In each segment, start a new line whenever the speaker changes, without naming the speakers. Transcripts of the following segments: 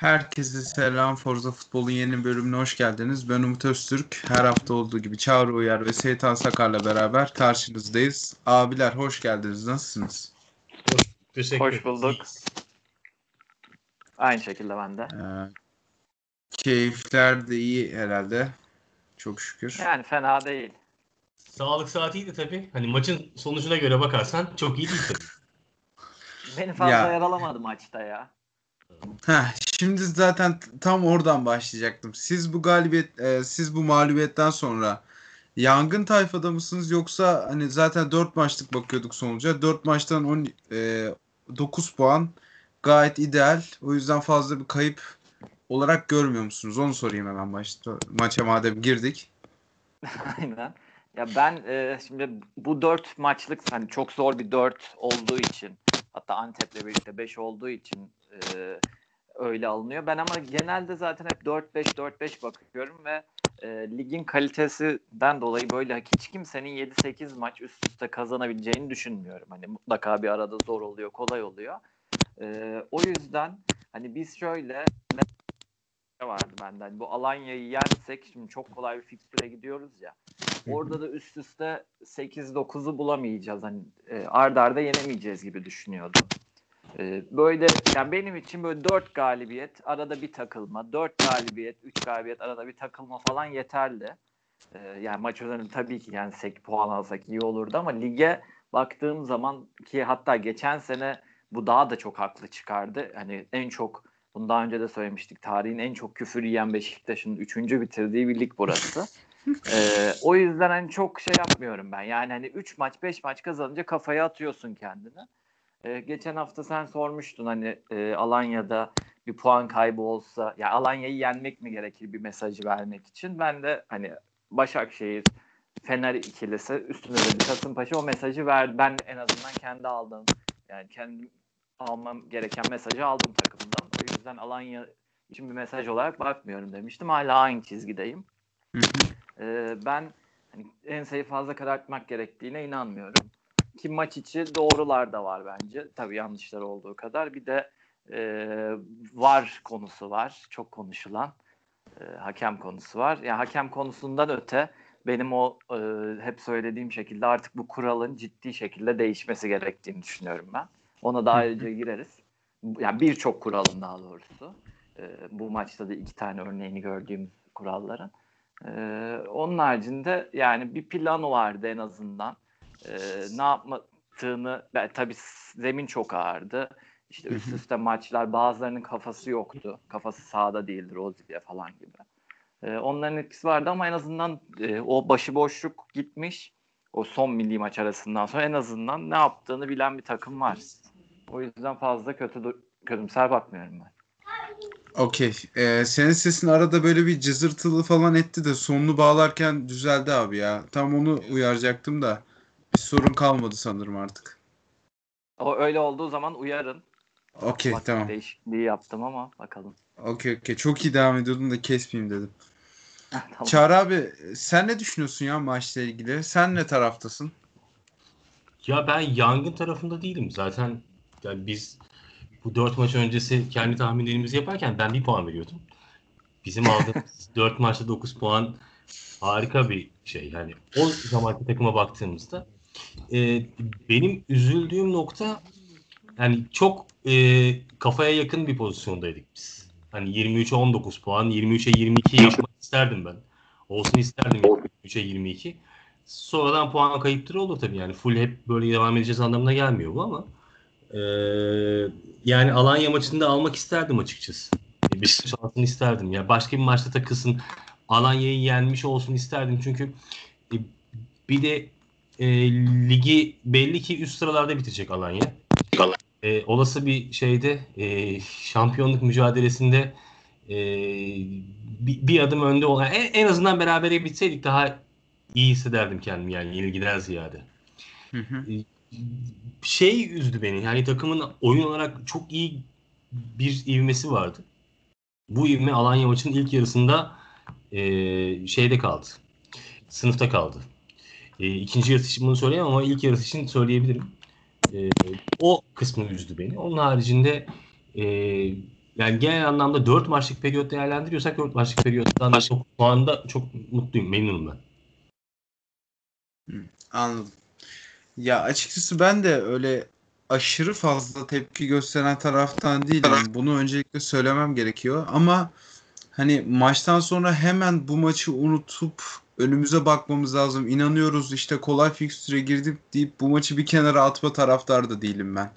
Herkese selam. Forza Futbol'un yeni bölümüne hoş geldiniz. Ben Umut Öztürk. Her hafta olduğu gibi Çağrı Uyar ve Seyitan Sakar'la beraber karşınızdayız. Abiler hoş geldiniz. Nasılsınız?
Teşekkür Hoş bulduk. Aynı şekilde ben de.
Ee, keyifler de iyi herhalde. Çok şükür.
Yani fena değil.
Sağlık saatiydi tabii. Hani maçın sonucuna göre bakarsan çok iyi değil tabii.
Beni fazla ya. yaralamadı maçta ya.
Heh, şimdi zaten tam oradan başlayacaktım. Siz bu galibiyet, e, siz bu mağlubiyetten sonra yangın tayfada mısınız yoksa hani zaten 4 maçlık bakıyorduk sonuca. 4 maçtan 10 e, 9 puan gayet ideal. O yüzden fazla bir kayıp olarak görmüyor musunuz? Onu sorayım hemen başta. Maça madem girdik.
Aynen. Ya ben e, şimdi bu 4 maçlık hani çok zor bir 4 olduğu için hatta Antep'le birlikte 5 olduğu için e, öyle alınıyor. Ben ama genelde zaten hep 4-5-4-5 bakıyorum ve e, ligin kalitesinden dolayı böyle hiç kimsenin 7-8 maç üst üste kazanabileceğini düşünmüyorum. Hani mutlaka bir arada zor oluyor, kolay oluyor. E, o yüzden hani biz şöyle vardı benden. Bu Alanya'yı yensek şimdi çok kolay bir fikstüre gidiyoruz ya. Orada da üst üste 8-9'u bulamayacağız. Hani e, arda arda yenemeyeceğiz gibi düşünüyordum. Ee, böyle yani benim için böyle dört galibiyet arada bir takılma, dört galibiyet, üç galibiyet arada bir takılma falan yeterli. Ee, yani maç üzerinde tabii ki yani 8 puan alsak iyi olurdu ama lige baktığım zaman ki hatta geçen sene bu daha da çok haklı çıkardı. Hani en çok bunu daha önce de söylemiştik. Tarihin en çok küfür yiyen Beşiktaş'ın üçüncü bitirdiği bir lig burası. ee, o yüzden hani çok şey yapmıyorum ben. Yani hani 3 maç 5 maç kazanınca kafaya atıyorsun kendini. E, geçen hafta sen sormuştun hani e, Alanya'da bir puan kaybı olsa ya Alanya'yı yenmek mi gerekir bir mesajı vermek için. Ben de hani Başakşehir Fener ikilisi üstünde de bir Kasımpaşa o mesajı verdi. Ben en azından kendi aldığım yani kendi almam gereken mesajı aldım takımdan. O yüzden Alanya için bir mesaj olarak bakmıyorum demiştim. Hala aynı çizgideyim. ee, ben hani enseyi fazla karartmak gerektiğine inanmıyorum ki maç içi doğrular da var bence. Tabii yanlışlar olduğu kadar. Bir de e, var konusu var. Çok konuşulan e, hakem konusu var. Yani hakem konusundan öte benim o e, hep söylediğim şekilde artık bu kuralın ciddi şekilde değişmesi gerektiğini düşünüyorum ben. Ona da ayrıca gireriz. Yani birçok kuralın daha doğrusu. E, bu maçta da iki tane örneğini gördüğümüz kuralların. E, onun haricinde yani bir plan vardı en azından e, ne yaptığını ben, tabii zemin çok ağırdı. İşte üst üste maçlar bazılarının kafası yoktu. Kafası sağda değildir Rozier falan gibi. E, onların etkisi vardı ama en azından e, o başıboşluk gitmiş. O son milli maç arasından sonra en azından ne yaptığını bilen bir takım var. O yüzden fazla kötü kötümser bakmıyorum ben.
Okey. Ee, senin sesin arada böyle bir cızırtılı falan etti de sonunu bağlarken düzeldi abi ya. Tam onu uyaracaktım da. Bir sorun kalmadı sanırım artık.
O öyle olduğu zaman uyarın.
Okey tamam.
Değişikliği yaptım ama bakalım.
Okey okey. Çok iyi devam ediyordum da kesmeyeyim dedim. tamam. Çağrı abi sen ne düşünüyorsun ya maçla ilgili? Sen ne taraftasın?
Ya ben yangın tarafında değilim. Zaten yani biz bu dört maç öncesi kendi tahminlerimizi yaparken ben bir puan veriyordum. Bizim aldığımız dört maçta dokuz puan harika bir şey. Yani o zamanki takıma baktığımızda e, benim üzüldüğüm nokta yani çok e, kafaya yakın bir pozisyondaydık biz. Hani 23'e 19 puan, 23'e 22 yapmak isterdim ben. Olsun isterdim 23'e 22. Sonradan puan kayıpları olur tabii yani. Full hep böyle devam edeceğiz anlamına gelmiyor bu ama e, yani Alanya maçında almak isterdim açıkçası. Beşiktaş alsın isterdim. Ya başka bir maçta takılsın. Alanya'yı yenmiş olsun isterdim. Çünkü e, bir de e, ligi belli ki üst sıralarda bitecek Alanya. E, olası bir şeyde e, şampiyonluk mücadelesinde e, bir, bir adım önde olan en, en azından berabere bitseydik daha iyi hissederdim kendimi yani yenilgiden ziyade. Hı hı. E, şey üzdü beni yani takımın oyun olarak çok iyi bir ivmesi vardı. Bu ivme Alanya maçının ilk yarısında e, şeyde kaldı. Sınıfta kaldı. E, ikinci yarısı için bunu söyleyemem ama ilk yarısı için söyleyebilirim. E, o kısmı üzdü beni. Onun haricinde e, yani genel anlamda 4 maçlık periyot değerlendiriyorsak 4 maçlık periyottan da çok, şu anda çok mutluyum, memnunum ben.
Anladım. Ya açıkçası ben de öyle aşırı fazla tepki gösteren taraftan değilim. Bunu öncelikle söylemem gerekiyor. Ama hani maçtan sonra hemen bu maçı unutup önümüze bakmamız lazım. İnanıyoruz işte kolay fikstüre girdik deyip bu maçı bir kenara atma taraftar da değilim ben.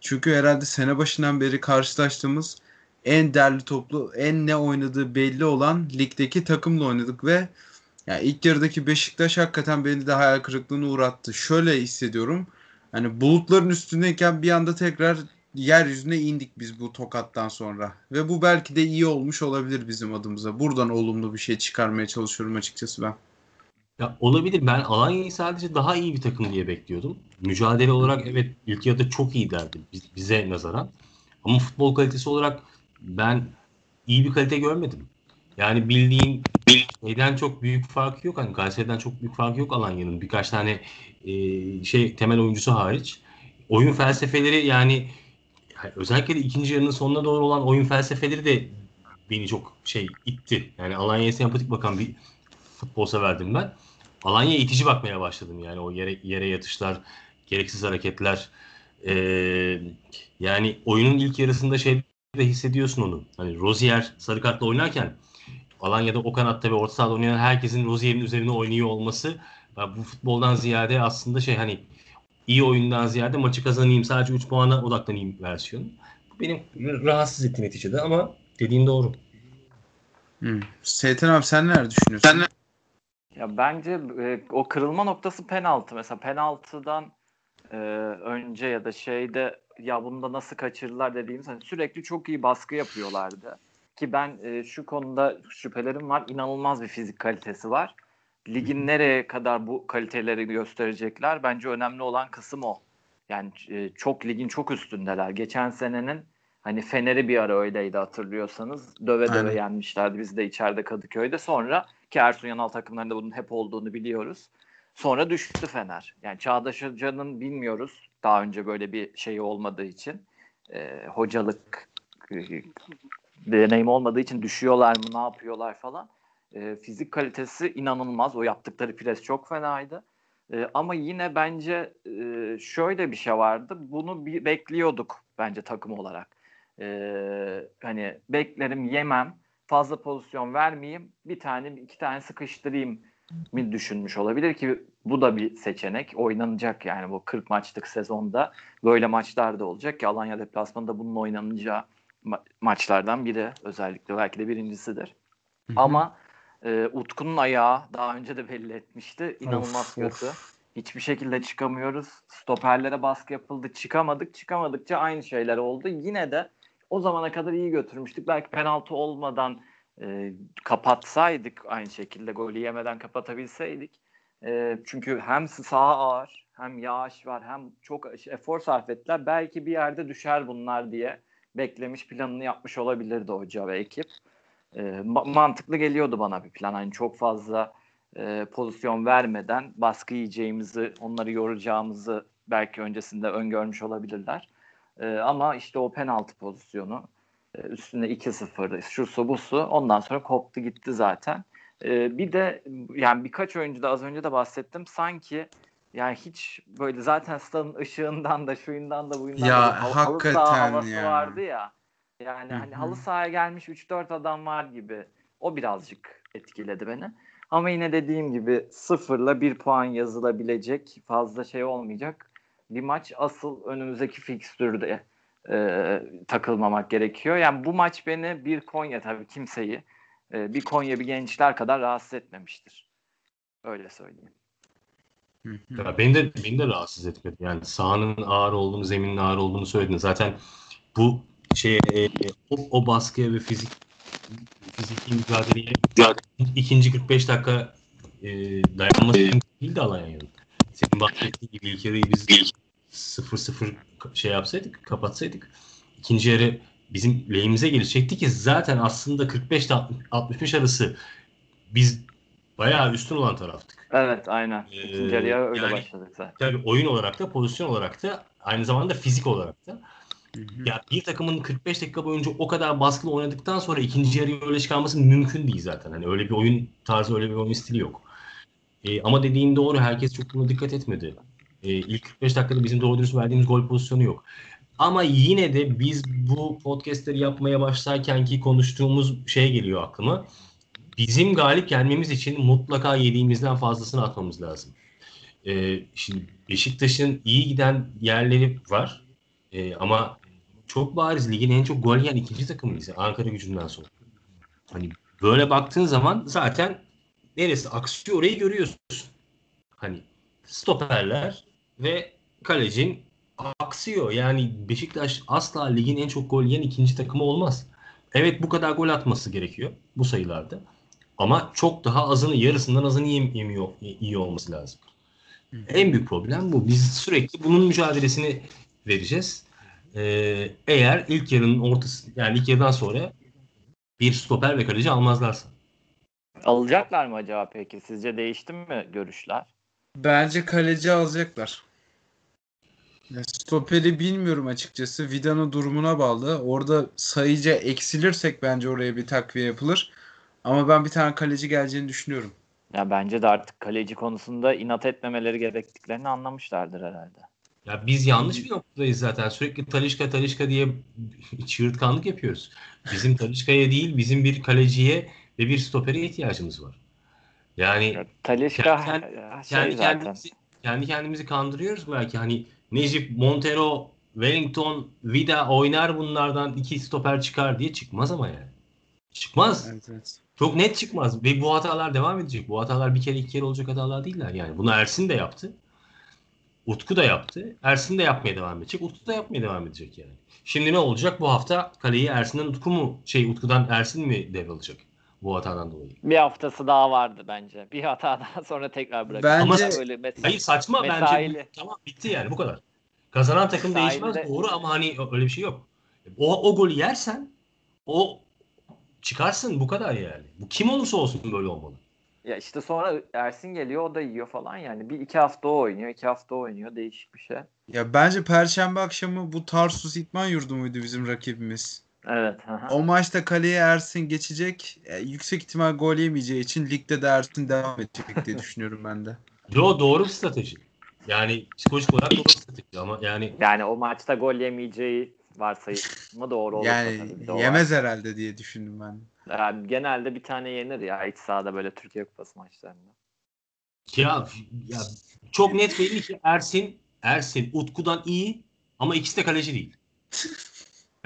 Çünkü herhalde sene başından beri karşılaştığımız en derli toplu, en ne oynadığı belli olan ligdeki takımla oynadık ve yani ilk yarıdaki Beşiktaş hakikaten beni de hayal kırıklığına uğrattı. Şöyle hissediyorum. Hani bulutların üstündeyken bir anda tekrar yeryüzüne indik biz bu tokattan sonra. Ve bu belki de iyi olmuş olabilir bizim adımıza. Buradan olumlu bir şey çıkarmaya çalışıyorum açıkçası ben.
Ya olabilir. Ben Alanya'yı sadece daha iyi bir takım diye bekliyordum. Mücadele olarak evet ilk yarıda çok iyilerdi biz- bize nazaran. Ama futbol kalitesi olarak ben iyi bir kalite görmedim. Yani bildiğin şeyden çok büyük farkı yok. Hani Kayseri'den çok büyük farkı yok Alanya'nın. Birkaç tane e, şey temel oyuncusu hariç. Oyun felsefeleri yani özellikle de ikinci yarının sonuna doğru olan oyun felsefeleri de beni çok şey itti. Yani Alanya'ya sempatik bakan bir futbol severdim ben. Alanya'ya itici bakmaya başladım yani o yere yere yatışlar, gereksiz hareketler. Ee, yani oyunun ilk yarısında şey de hissediyorsun onu. Hani Rozier sarı kartla oynarken Alanya'da o kanatta ve orta sahada oynayan herkesin Rozier'in üzerine oynuyor olması bu futboldan ziyade aslında şey hani iyi oyundan ziyade maçı kazanayım sadece 3 puana odaklanayım versiyonu. Bu benim rahatsız etti neticede ama dediğin doğru.
Hmm. Seyten abi sen neler düşünüyorsun? Sen
Ya bence e, o kırılma noktası penaltı. Mesela penaltıdan e, önce ya da şeyde ya bunu da nasıl kaçırırlar dediğimiz hani sürekli çok iyi baskı yapıyorlardı. Ki ben e, şu konuda şüphelerim var. İnanılmaz bir fizik kalitesi var. Ligin nereye kadar bu kaliteleri gösterecekler? Bence önemli olan kısım o. Yani e, çok ligin çok üstündeler. Geçen senenin hani Fener'i bir ara öyleydi hatırlıyorsanız. Döve döve
Aynen.
yenmişlerdi. Biz de içeride Kadıköy'de. Sonra ki Ersun Yanal takımlarında bunun hep olduğunu biliyoruz. Sonra düştü Fener. Yani Çağdaş Hoca'nın bilmiyoruz. Daha önce böyle bir şey olmadığı için. E, hocalık deneyim olmadığı için düşüyorlar mı ne yapıyorlar falan. E, fizik kalitesi inanılmaz. O yaptıkları pres çok fenaydı. E, ama yine bence e, şöyle bir şey vardı. Bunu bir bekliyorduk bence takım olarak. E, hani beklerim yemem. Fazla pozisyon vermeyeyim. Bir tane iki tane sıkıştırayım mi düşünmüş olabilir ki bu da bir seçenek. Oynanacak yani bu 40 maçlık sezonda böyle maçlar da olacak ki Alanya deplasmanında bunun oynanacağı ma- maçlardan biri özellikle belki de birincisidir. Ama e, Utku'nun ayağı daha önce de belli etmişti. İnanılmaz
Of,
kötü.
of.
Hiçbir şekilde çıkamıyoruz. Stoperlere baskı yapıldı. Çıkamadık. Çıkamadıkça aynı şeyler oldu. Yine de o zamana kadar iyi götürmüştük. Belki penaltı olmadan e, kapatsaydık aynı şekilde golü yemeden kapatabilseydik. E, çünkü hem saha ağır hem yağış var hem çok efor sarf ettiler. Belki bir yerde düşer bunlar diye beklemiş planını yapmış olabilirdi hoca ve ekip. E, ma- mantıklı geliyordu bana bir plan. Hani çok fazla e, pozisyon vermeden baskı yiyeceğimizi, onları yoracağımızı belki öncesinde öngörmüş olabilirler. E, ama işte o penaltı pozisyonu e, üstüne 2-0 şu su bu su ondan sonra koptu gitti zaten. E, bir de yani birkaç oyuncu da az önce de bahsettim sanki yani hiç böyle zaten stadın ışığından da şuyundan da buyundan
Ya,
da halı- saha havası
ya.
vardı ya. Yani hani halı sahaya gelmiş 3-4 adam var gibi. O birazcık etkiledi beni. Ama yine dediğim gibi sıfırla bir puan yazılabilecek fazla şey olmayacak. Bir maç asıl önümüzdeki fikstürde e, takılmamak gerekiyor. Yani bu maç beni bir Konya tabii kimseyi e, bir Konya bir gençler kadar rahatsız etmemiştir. Öyle söyleyeyim.
Hı hı.
Ya beni de beni de rahatsız etmedi. Yani sahanın ağır olduğunu, zeminin ağır olduğunu söyledin. Zaten bu şey e, o, o baskıya ve fizik fiziki mücadeleye ikinci 45 dakika e, dayanması mümkün değildi Alanya'nın. Senin bahsettiğin gibi ilk yarıyı biz 0-0 şey yapsaydık, kapatsaydık ikinci yarı bizim lehimize gelecekti ki zaten aslında 45 ile 65 arası biz bayağı üstün olan taraftık.
Evet aynen.
Ee,
İkinci yarıya öyle
yani-
başladık zaten.
Tabii oyun olarak da pozisyon olarak da aynı zamanda fizik olarak da. Ya bir takımın 45 dakika boyunca o kadar baskılı oynadıktan sonra ikinci yarıya öyle çıkarması mümkün değil zaten. Hani öyle bir oyun tarzı, öyle bir oyun stili yok. E, ama dediğin doğru. Herkes çok buna dikkat etmedi. E, ilk 45 dakikada bizim doğru dürüst verdiğimiz gol pozisyonu yok. Ama yine de biz bu podcastleri yapmaya başlarken ki konuştuğumuz şey geliyor aklıma. Bizim galip gelmemiz için mutlaka yediğimizden fazlasını atmamız lazım. E, şimdi Beşiktaş'ın iyi giden yerleri var. E, ama çok bariz ligin en çok gol yiyen ikinci takımıyız Ankara gücünden sonra. Hani böyle baktığın zaman zaten neresi aksıyor orayı görüyorsun. Hani stoperler ve kalecin aksıyor. Yani Beşiktaş asla ligin en çok gol yiyen ikinci takımı olmaz. Evet bu kadar gol atması gerekiyor bu sayılarda. Ama çok daha azını yarısından azını yem, yemiyor, iyi olması lazım. En büyük problem bu. Biz sürekli bunun mücadelesini vereceğiz. Ee, eğer ilk yarının ortası yani ilk yarıdan sonra bir stoper ve kaleci almazlarsa.
Alacaklar mı acaba peki? Sizce değişti mi görüşler?
Bence kaleci alacaklar. Ya stoperi bilmiyorum açıkçası. Vida'nın durumuna bağlı. Orada sayıca eksilirsek bence oraya bir takviye yapılır. Ama ben bir tane kaleci geleceğini düşünüyorum.
Ya bence de artık kaleci konusunda inat etmemeleri gerektiklerini anlamışlardır herhalde.
Ya biz yanlış bir noktadayız zaten. Sürekli Talişka Talişka diye çığırtkanlık yapıyoruz. Bizim Talişka'ya değil, bizim bir kaleciye ve bir stopere ihtiyacımız var. Yani
Ya, Talişka
kendi,
şey
kendi
zaten.
kendimizi kendi kendimizi kandırıyoruz belki. Hani Necip, Montero, Wellington, Vida oynar bunlardan iki stoper çıkar diye çıkmaz ama yani. Çıkmaz.
Evet, evet.
Çok net çıkmaz. Ve bu hatalar devam edecek. Bu hatalar bir kere iki kere olacak hatalar değiller yani. Bunu Ersin de yaptı. Utku da yaptı. Ersin de yapmaya devam edecek. Utku da yapmaya devam edecek yani. Şimdi ne olacak? Bu hafta kaleyi Ersin'den Utku mu şey Utku'dan Ersin mi devralacak? Bu hatadan dolayı.
Bir haftası daha vardı bence. Bir hata daha sonra tekrar bırakır.
Bence-
Ama öyle mes-
Hayır saçma
Mesaili.
bence. Tamam bitti yani bu kadar. Kazanan takım
Mesaili
değişmez
de-
doğru ama hani öyle bir şey yok. O, o golü yersen o çıkarsın bu kadar yani. Bu kim olursa olsun böyle olmalı.
Ya işte sonra Ersin geliyor o da yiyor falan yani. Bir iki hafta o oynuyor, iki hafta o oynuyor. Değişik bir şey.
Ya bence Perşembe akşamı bu Tarsus İtman Yurdu muydu bizim rakibimiz?
Evet. hı.
O maçta kaleye Ersin geçecek. E, yüksek ihtimal gol yemeyeceği için ligde de Ersin devam edecek diye düşünüyorum ben de.
Yo doğru bir strateji. Yani psikolojik olarak doğru bir strateji ama yani
Yani o maçta gol yemeyeceği varsayımı doğru olursa
Yani
tabii. Var.
yemez herhalde diye düşündüm ben.
Yani genelde bir tane yenir ya iç sahada böyle Türkiye Kupası maçlarında.
ya, ya çok net belli ki Ersin Ersin Utku'dan iyi ama ikisi de kaleci değil.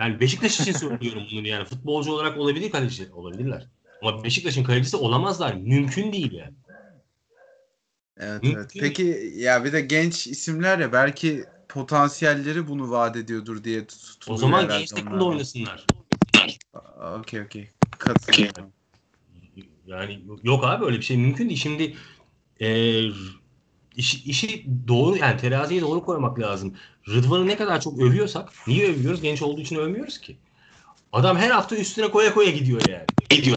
Yani Beşiktaş için söylüyorum bunu yani. Futbolcu olarak olabilir kaleci olabilirler. Ama Beşiktaş'ın kalecisi olamazlar. Mümkün değil yani.
Evet
Mümkün
evet. Peki ya bir de genç isimler ya belki potansiyelleri bunu vaat ediyordur diye tut-
O
tutuluyor
zaman genç takımda oynasınlar.
Okey okey. Katılıyorum.
Yani yok abi öyle bir şey mümkün değil. Şimdi e, işi, işi doğru yani teraziye doğru koymak lazım. Rıdvan'ı ne kadar çok övüyorsak niye övüyoruz? Genç olduğu için övmüyoruz ki. Adam her hafta üstüne koya koya gidiyor yani. Gidiyor.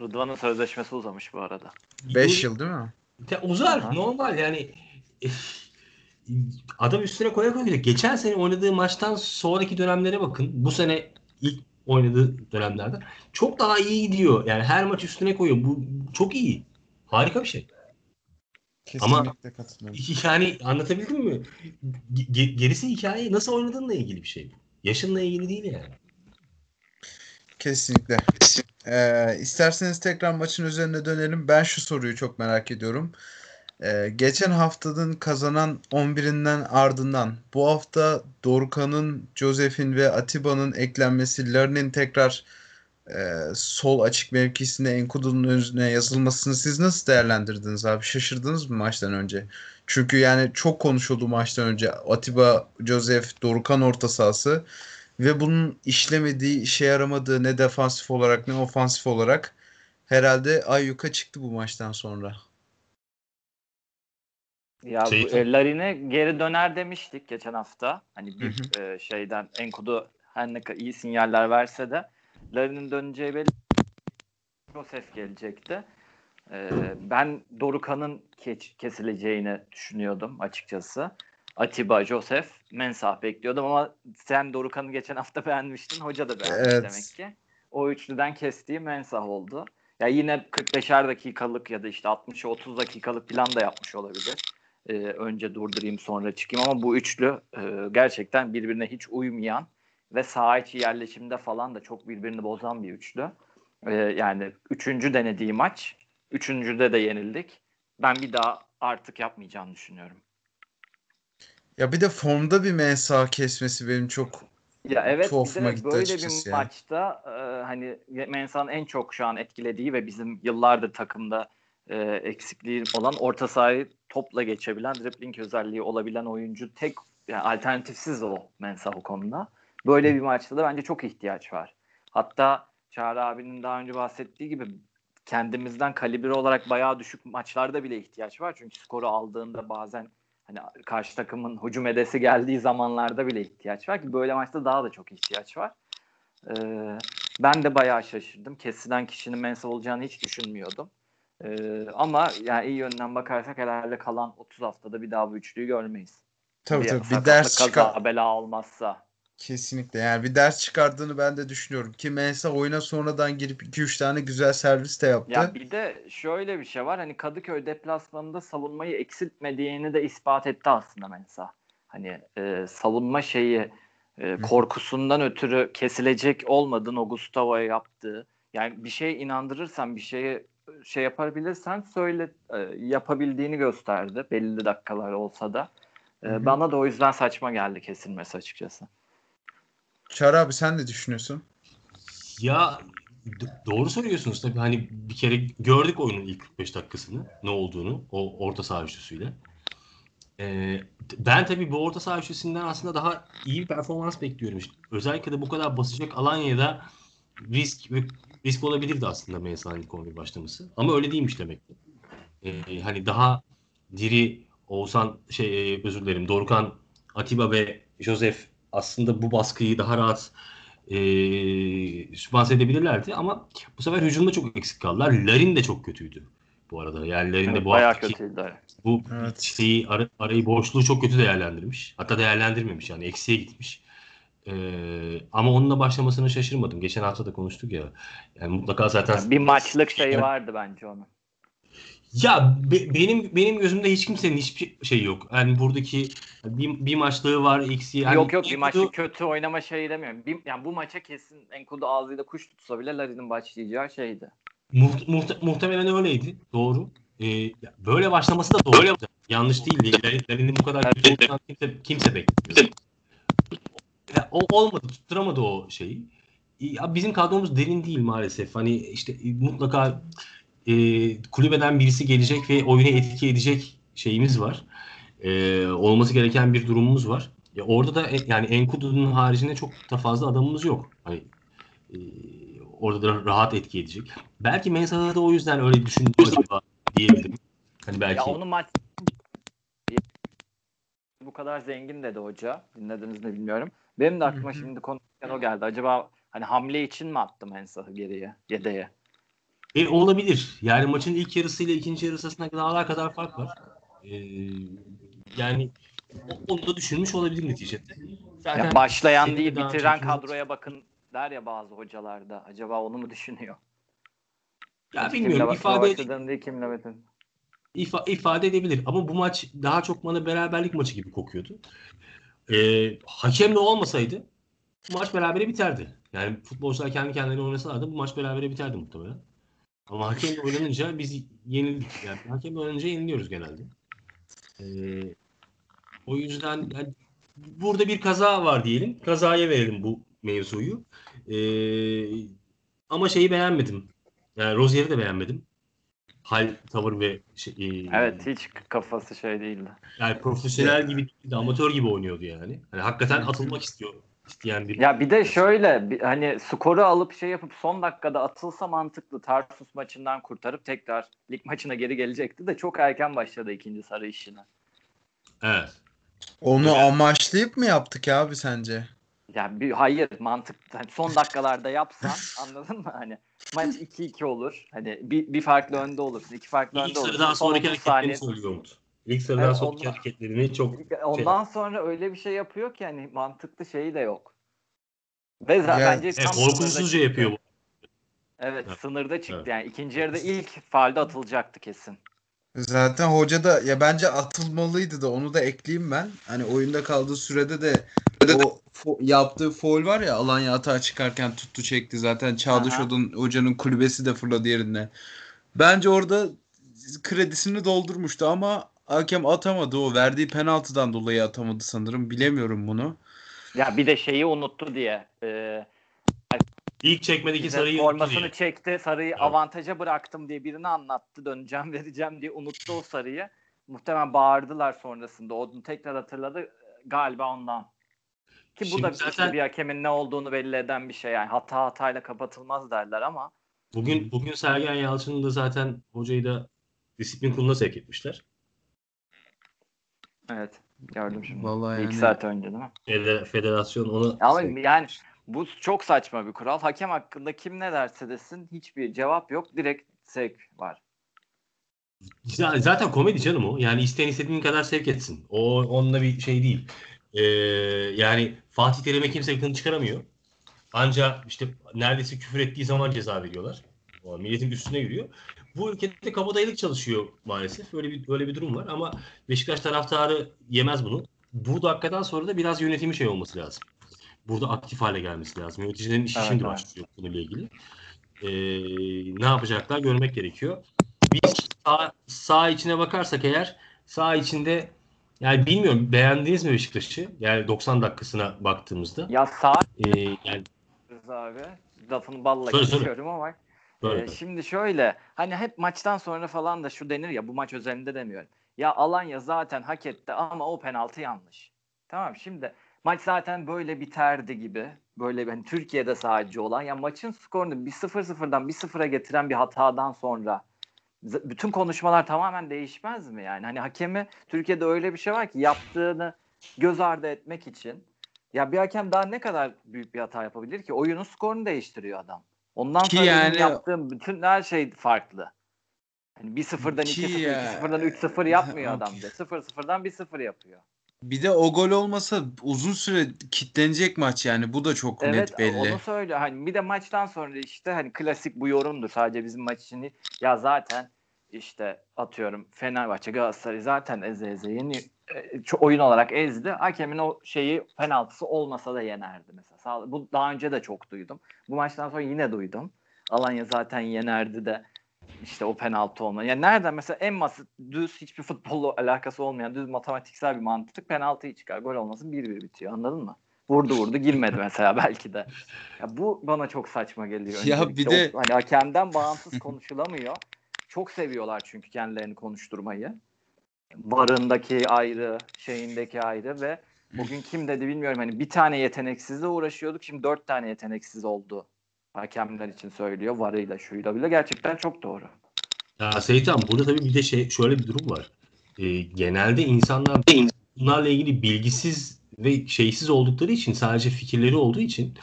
Rıdvan'ın sözleşmesi uzamış bu arada.
5 yıl değil mi?
Te- uzar
Aha.
normal yani eh, adam üstüne koya koya gidiyor. Geçen sene oynadığı maçtan sonraki dönemlere bakın. Bu sene ilk oynadığı dönemlerde çok daha iyi gidiyor. Yani her maç üstüne koyuyor. Bu çok iyi. Harika bir şey.
Kesinlikle katılıyorum.
Yani anlatabildim mi? Ge- gerisi hikaye nasıl oynadığınla ilgili bir şey. Yaşınla ilgili değil yani.
Kesinlikle. Ee, isterseniz tekrar maçın üzerine dönelim. Ben şu soruyu çok merak ediyorum. Ee, geçen haftanın kazanan 11'inden ardından bu hafta Dorukhan'ın, Josef'in ve Atiba'nın eklenmesi, Larin'in tekrar e, sol açık mevkisine Enkudu'nun önüne yazılmasını siz nasıl değerlendirdiniz abi? Şaşırdınız mı maçtan önce? Çünkü yani çok konuşuldu maçtan önce. Atiba, Josef, Dorukhan orta sahası. Ve bunun işlemediği, işe yaramadığı ne defansif olarak ne ofansif olarak herhalde ayyuka çıktı bu maçtan sonra.
Ya
Şey-
bu, Larin'e geri döner demiştik geçen hafta. Hani bir e, şeyden Enkudu her ne kadar iyi sinyaller verse de Larin'in döneceği belli. Josef gelecekti. E, ben Dorukhan'ın keç- kesileceğini düşünüyordum açıkçası. Atiba, Josef, Mensah bekliyordum ama sen Dorukan'ı geçen hafta beğenmiştin. Hoca da beğenmiş
Evet.
demek ki. O üçlüden kestiği Mensah oldu. Ya yine 45'er dakikalık ya da işte 60 30 dakikalık plan da yapmış olabilir. Ee, önce durdurayım sonra çıkayım ama bu üçlü e, gerçekten birbirine hiç uymayan ve saha içi yerleşimde falan da çok birbirini bozan bir üçlü. Ee, yani üçüncü denediği maç. Üçüncüde de yenildik. Ben bir daha artık yapmayacağını düşünüyorum.
Ya bir de formda bir mensa kesmesi benim çok
Ya evet
Tuhafıma gitti
böyle
açıkçası
bir
ya.
maçta e, hani Mensah'ın en çok şu an etkilediği ve bizim yıllardır takımda e, eksikliği olan orta sahayı topla geçebilen, dribbling özelliği olabilen oyuncu tek yani alternatifsiz o Mensah o konuda. Böyle bir maçta da bence çok ihtiyaç var. Hatta Çağrı abinin daha önce bahsettiği gibi kendimizden kalibre olarak bayağı düşük maçlarda bile ihtiyaç var. Çünkü skoru aldığında bazen hani karşı takımın hücum edesi geldiği zamanlarda bile ihtiyaç var ki böyle maçta daha da çok ihtiyaç var. Ee, ben de bayağı şaşırdım. Kesilen kişinin Mensah olacağını hiç düşünmüyordum. Ee, ama yani iyi yönden bakarsak herhalde kalan 30 haftada bir daha bu üçlüyü görmeyiz.
tabii
Bir
tabii bir ders çıkar
bela olmazsa.
Kesinlikle yani bir ders çıkardığını ben de düşünüyorum ki Mensa oyuna sonradan girip 2-3 tane güzel servis de yaptı.
Ya bir de şöyle bir şey var. Hani Kadıköy deplasmanında savunmayı eksiltmediğini de ispat etti aslında Mensah. Hani e, savunma şeyi e, korkusundan ötürü kesilecek olmadığını o Gustavo'ya yaptığı. Yani bir şey inandırırsan bir şeye şey yapabilirsen söyle e, yapabildiğini gösterdi belli dakikalar olsa da. E, bana da o yüzden saçma geldi kesilmesi açıkçası.
Çağrı abi sen ne düşünüyorsun?
Ya doğru söylüyorsunuz tabii hani bir kere gördük oyunun ilk 45 dakikasını ne olduğunu o orta saha üçlüsüyle. Ee, ben tabii bu orta saha üçlüsünden aslında daha iyi bir performans bekliyorum. Özellikle de bu kadar basacak Alanya'da risk ve risk olabilirdi aslında Mensah'ın ilk 11 başlaması. Ama öyle değilmiş demek ki. Ee, hani daha diri Oğuzhan şey e, özür dilerim Dorukan, Atiba ve Josef aslında bu baskıyı daha rahat e, sübvanse edebilirlerdi ama bu sefer hücumda çok eksik kaldılar. Larin de çok kötüydü bu arada. Yani Larin de
Evet,
bu
bayağı
haftaki
kötüydü.
bu
Evet.
şeyi ara- arayı boşluğu çok kötü değerlendirmiş. Hatta değerlendirmemiş yani eksiye gitmiş. Ee, ama onunla başlamasına şaşırmadım. Geçen hafta da konuştuk ya. Yani mutlaka zaten
Bir maçlık şeyi vardı bence onun.
Ya be- benim benim gözümde hiç kimsenin hiçbir şey yok. Yani buradaki bir, bir maçlığı var eksiği. Yani
yok yok bir maçta kötü oynama şeyi demiyorum. Bir, yani bu maça kesin Enkudu ağzıyla kuş tutsa bile Larin'in başlayacağı şeydi.
Muht- muhte- muhtemelen öyleydi. Doğru. Ee, böyle başlaması da doğru. Yanlış değil. Larin'in bu kadar kötü olacağını kimse, kimse beklemiyor. Ya, o olmadı. Tutturamadı o şeyi. Ya bizim kadromuz derin değil maalesef. Hani işte mutlaka e, kulübeden birisi gelecek ve oyuna etki edecek şeyimiz var. E, olması gereken bir durumumuz var. Ya orada da e- yani Enkudu'nun haricinde çok da fazla adamımız yok. Hani e, orada da rahat etki edecek. Belki Mensah'ı da o yüzden öyle düşündü acaba diyebilirim. Hani belki
Ya onun maç bu kadar zengin dedi hoca. Dinlediniz mi bilmiyorum. Benim de aklıma şimdi konuşurken o geldi. Acaba hani hamle için mi attı Mensah'ı geriye, yedeğe?
E, olabilir. Yani maçın ilk yarısıyla ikinci yarısı arasında dağlar kadar fark var. E, yani o- onu da düşünmüş olabilir neticede. Zaten
Ya başlayan değil bitiren kadroya bakın der ya bazı hocalarda. Acaba onu mu düşünüyor?
ya
Kimle
bilmiyorum
ba-
ifade
başladığını değil kimle
ifa- ifade edebilir ama bu maç daha çok bana beraberlik maçı gibi kokuyordu. E, hakemle olmasaydı bu maç berabere biterdi. Yani futbolcular kendi kendilerine oynasalardı bu maç berabere biterdi muhtemelen. Ama hakemle oynanınca biz yenildik. Yani hakemle oynanınca yeniliyoruz genelde. E, o yüzden yani burada bir kaza var diyelim. Kazaya verelim bu mevzuyu. E, ama şeyi beğenmedim. Yani Rozier'i de beğenmedim. Hal, tavır ve şey, e,
Evet hiç kafası şey değildi.
yani profesyonel gibi değil de amatör gibi oynuyordu yani. Hani hakikaten atılmak istiyor isteyen bir.
Ya bir de şöyle bir, hani skoru alıp şey yapıp son dakikada atılsa mantıklı. Tarsus maçından kurtarıp tekrar lig maçına geri gelecekti de çok erken başladı ikinci sarı işine.
Evet.
Onu
Evet.
amaçlayıp mı yaptık abi sence?
Ya bir hayır mantık hani son dakikalarda yapsan anladın mı hani maç 2-2 olur. Hani bir, bir farklı önde olursun, iki farklı
İlk
önde olursun.
sarıdan
Son
sonraki
30
hareketlerini söylüyor Umut. İlk sıradan
Evet,
sonraki
ondan-
hareketlerini çok
Ondan sonra öyle bir şey yapıyor ki hani mantıklı şeyi de yok. Ve zaten
Ya,
bence
evet, korkusuzca yapıyor bu.
Evet,
Evet.
sınırda çıktı
Evet.
yani. ikinci yarıda ilk faalde atılacaktı kesin.
Zaten hoca da ya bence atılmalıydı da onu da ekleyeyim ben. Hani oyunda kaldığı sürede de o fo- yaptığı foul var ya Alanya atağa çıkarken tuttu çekti. Zaten Çağdaş. Odun hocanın kulübesi de fırladı yerine. Bence orada kredisini doldurmuştu ama hakem atamadı o. Verdiği penaltıdan dolayı atamadı sanırım. Bilemiyorum bunu.
Ya bir de şeyi unuttu diye. E,
İlk çekmedeki sarıyı
formasını
diye.
çekti. Sarıyı
Evet.
avantaja bıraktım diye birini anlattı. Döneceğim vereceğim diye unuttu o sarıyı. Muhtemelen bağırdılar sonrasında. Onu tekrar hatırladı. Galiba ondan. Ki bu
Şimdi
da işte
zaten-
bir hakemin ne olduğunu belli eden bir şey. Yani hata hatayla kapatılmaz derler ama.
Bugün bugün Sergen Yalçın'ın da zaten hocayı da disiplin kuruluna sevk etmişler.
Evet. Gördüm şimdi.
Vallahi yani-
iki saat önce değil mi?
Feder- Federasyon onu
Ama
sevk-
yani bu çok saçma bir kural. Hakem hakkında kim ne derse desin hiçbir cevap yok. Direkt sevk var.
Z- Zaten komedi canım o. Yani isteyen istediğin kadar sevk etsin. O onunla bir şey değil. Ee, yani Fatih Terim'e kimse kını çıkaramıyor. Ancak işte neredeyse küfür ettiği zaman ceza veriyorlar. O milletin üstüne yürüyor. Bu ülkede kabadayılık çalışıyor maalesef. Öyle bir öyle bir durum var ama Beşiktaş taraftarı yemez bunu. Bu dakikadan sonra da biraz yönetimi şey olması lazım. Burada aktif hale gelmesi lazım. Yöneticilerin işi
Evet,
şimdi
evet.
başlıyor konuyla ilgili. Ee, ne yapacaklar görmek gerekiyor. Biz sağ, sağ içine bakarsak eğer sağ içinde yani bilmiyorum beğendiniz mi Beşiktaş'ı? Yani 90 dakikasına baktığımızda.
Ya sağ
Ee, yani
abi lafını balla
Söyle, söyle.
geçiyorum ama
böyle.
e, şimdi şöyle hani hep maçtan sonra falan da şu denir ya bu maç özelinde demiyorum. Ya Alanya zaten hak etti ama o penaltı yanlış. Tamam şimdi maç zaten böyle biterdi gibi. Böyle hani Türkiye'de sadece olan ya maçın skorunu bir 0-0'dan 1-0'a getiren bir hatadan sonra bütün konuşmalar tamamen değişmez mi yani? Hani hakemi Türkiye'de öyle bir şey var ki yaptığını göz ardı etmek için ya bir hakem daha ne kadar büyük bir hata yapabilir ki? Oyunun skorunu değiştiriyor adam. Ondan
Ki
sonra
yani-
yaptığım bütün her şey farklı. Yani 1-0'dan
Ki
2-0,
ya-
2-0'dan 3-0 yapmıyor adam de. 0-0'dan 1-0 yapıyor.
Bir de o gol olmasa uzun süre kitlenecek maç yani. Bu da çok
Evet
net belli.
onu söylüyor. Hani bir de maçtan sonra işte hani klasik bu yorumdur sadece bizim maç için değil. Ya zaten işte atıyorum Fenerbahçe Galatasaray zaten eze eze yeni ço- oyun olarak ezdi. Hakemin o şeyi penaltısı olmasa da yenerdi mesela. Bu daha önce de çok duydum. Bu maçtan sonra yine duydum. Alanya zaten yenerdi de işte o penaltı olma. Yani nereden mesela en basit düz hiçbir futbolla alakası olmayan düz matematiksel bir mantık penaltıyı çıkar. Gol olmasın 1-1 bitiyor anladın mı? Vurdu vurdu girmedi mesela belki de. Ya bu bana çok saçma geliyor.
Ya
Öncelikle
bir de-
o- hani hakemden bağımsız konuşulamıyor. Çok seviyorlar çünkü kendilerini konuşturmayı. Barındaki ayrı, şeyindeki ayrı ve bugün kim dedi bilmiyorum. Hani bir tane yeteneksizle uğraşıyorduk. Şimdi dört tane yeteneksiz oldu. Hakemler için söylüyor. Varıyla şuyla bile. Gerçekten çok doğru.
Ya Seyit abi burada tabii bir de şey şöyle bir durum var. Ee, genelde insanlar bunlarla ilgili bilgisiz ve şeysiz oldukları için sadece fikirleri olduğu için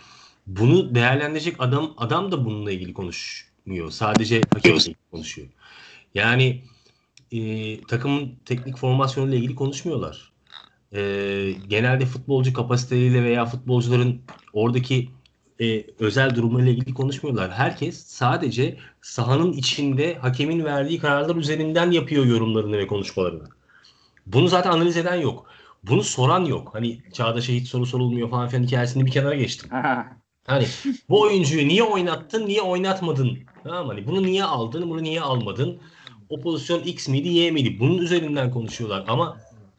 bunu değerlendirecek adam adam da bununla ilgili konuşmuyor. Sadece hakemle konuşuyor. Yani e, takımın teknik formasyonuyla ilgili konuşmuyorlar. E, genelde futbolcu kapasiteleriyle veya futbolcuların oradaki e, özel durumlarıyla ilgili konuşmuyorlar. Herkes sadece sahanın içinde hakemin verdiği kararlar üzerinden yapıyor yorumlarını ve konuşmalarını. Bunu zaten analiz eden yok. Bunu soran yok. Hani Çağdaş'a hiç soru sorulmuyor falan filan hikayesini bir kenara geçtim. Hani bu oyuncuyu niye oynattın, niye oynatmadın? Tamam hani bunu niye aldın, bunu niye almadın? O pozisyon X miydi, Y miydi? Bunun üzerinden konuşuyorlar ama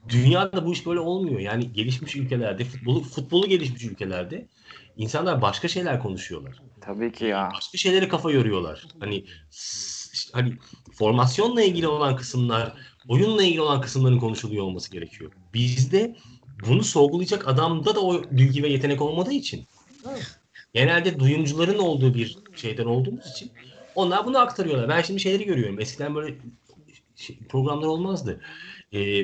dünyada bu iş böyle olmuyor. Yani gelişmiş ülkelerde, futbolu, futbolu gelişmiş ülkelerde insanlar başka şeyler konuşuyorlar.
Tabii ki ya.
Başka şeylere kafa yoruyorlar. Hani işte hani formasyonla ilgili olan kısımlar, oyunla ilgili olan kısımların konuşuluyor olması gerekiyor. Bizde bunu sorgulayacak adamda da o bilgi ve yetenek olmadığı için genelde duyumcuların olduğu bir şeyden olduğumuz için onlar bunu aktarıyorlar. Ben şimdi şeyleri görüyorum. Eskiden böyle şey- programlar olmazdı. Ee,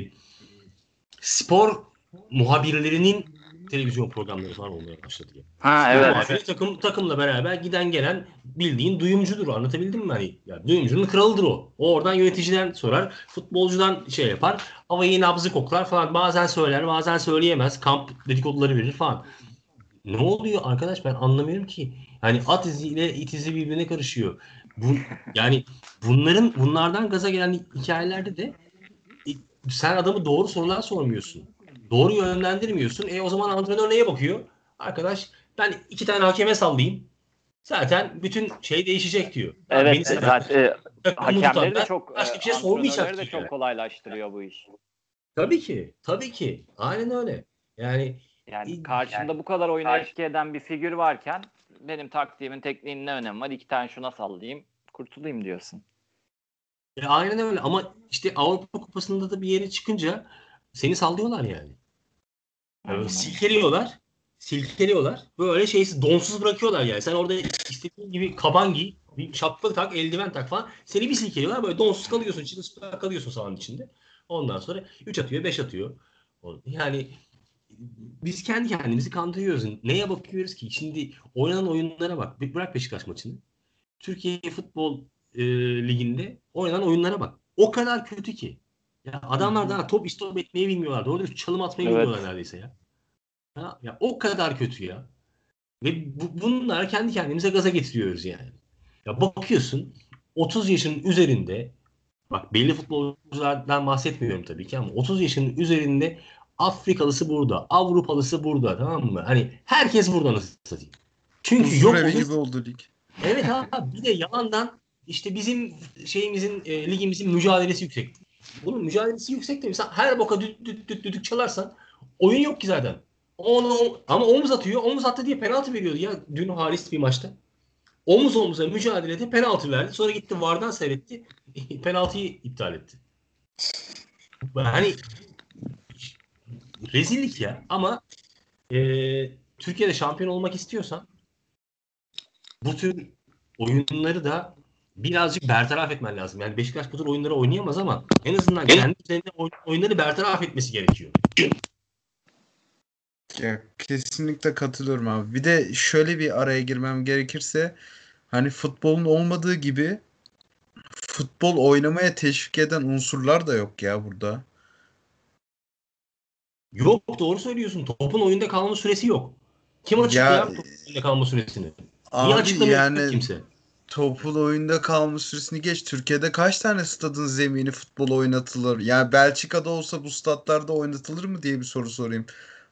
spor muhabirlerinin televizyon programları falan olmaya başladı. Yani.
Ha
Evet.
evet.
takım takımla beraber giden gelen bildiğin duyumcudur. Anlatabildim mi hani? Ya, duyumcunun kralıdır o. O oradan yöneticiden sorar, futbolcudan şey yapar, havayı nabzı koklar falan. Bazen söyler, bazen söyleyemez. Kamp dedikoduları verir falan. Ne oluyor arkadaş ben anlamıyorum ki. Yani at iziyle it izi birbirine karışıyor. Bu, yani bunların bunlardan gaza gelen hikayelerde de e, sen adamı doğru sorular sormuyorsun. Doğru yönlendirmiyorsun. E o zaman antrenör neye bakıyor? Arkadaş ben iki tane hakeme sallayayım. Zaten bütün şey değişecek diyor. Yani
Evet
beni
zaten e, hakemleri de çok
başka
e,
bir şey sormayacak
antrenörleri de çok kolaylaştırıyor bu iş.
Tabii ki. Tabii ki. Aynen öyle. Yani
Yani
İyi,
karşımda bu kadar oyuna etki eden bir figür varken benim taktiğimin tekniğinin ne önemi var? İki tane şuna sallayayım, kurtulayım diyorsun.
E, aynen öyle ama işte Avrupa Kupası'nda da bir yere çıkınca seni sallıyorlar yani. yani silkeliyorlar. Silkeliyorlar. Böyle şeysiz donsuz bırakıyorlar yani. Sen orada istediğin gibi kaban giy, bir şapka tak, eldiven tak falan. Seni bir silkeliyorlar böyle donsuz kalıyorsun. Çırılçıplak kalıyorsun sahanın içinde. Ondan sonra 3 atıyor, 5 atıyor. Yani biz kendi kendimizi kandırıyoruz. Neye bakıyoruz ki? Şimdi oynanan oyunlara bak. Bırak Beşiktaş maçını. Türkiye Futbol e, Ligi'nde oynanan oyunlara bak. O kadar kötü ki. Ya adamlar daha top istop etmeyi bilmiyorlar. Doğru düzgün çalım atmayı
Evet.
bilmiyorlar neredeyse ya. ya. Ya o kadar kötü ya. Ve bu, bunlar kendi kendimize gaza getiriyoruz yani. Ya bakıyorsun 30 yaşın üzerinde bak belli futbolculardan bahsetmiyorum tabii ki ama 30 yaşın üzerinde Afrikalısı burada, Avrupalısı burada tamam mı? Hani herkes burada nasıl satayım. Çünkü yok
evi gibi oldu lig.
Evet abi bir de yalandan işte bizim şeyimizin e, ligimizin mücadelesi yüksek. Bunun mücadelesi yüksek de mesela her boka düt düt düt düdük çalarsan oyun yok ki zaten. Onu, ama omuz atıyor. Omuz attı diye penaltı veriyordu ya dün Haris bir maçta. Omuz omuza mücadelede penaltı verdi. Sonra gitti VAR'dan seyretti. penaltıyı iptal etti. Hani rezillik ya. Ama e, Türkiye'de şampiyon olmak istiyorsan bu tür oyunları da birazcık bertaraf etmen lazım. Yani Beşiktaş bu tür oyunları oynayamaz ama en azından kendi üzerinde oy- oyunları bertaraf etmesi gerekiyor.
Ya kesinlikle katılıyorum abi. Bir de şöyle bir araya girmem gerekirse hani futbolun olmadığı gibi futbol oynamaya teşvik eden unsurlar da yok ya burada.
Yok doğru söylüyorsun. Topun oyunda kalma süresi yok. Kim açıklar
Ya-
topun oyunda kalma süresini? Niye
Abi
açıklamıyor
yani
kimse?
topun oyunda kalma süresini geç. Türkiye'de kaç tane stadın zemini futbol oynatılır? Yani Belçika'da olsa bu stadlarda oynatılır mı diye bir soru sorayım.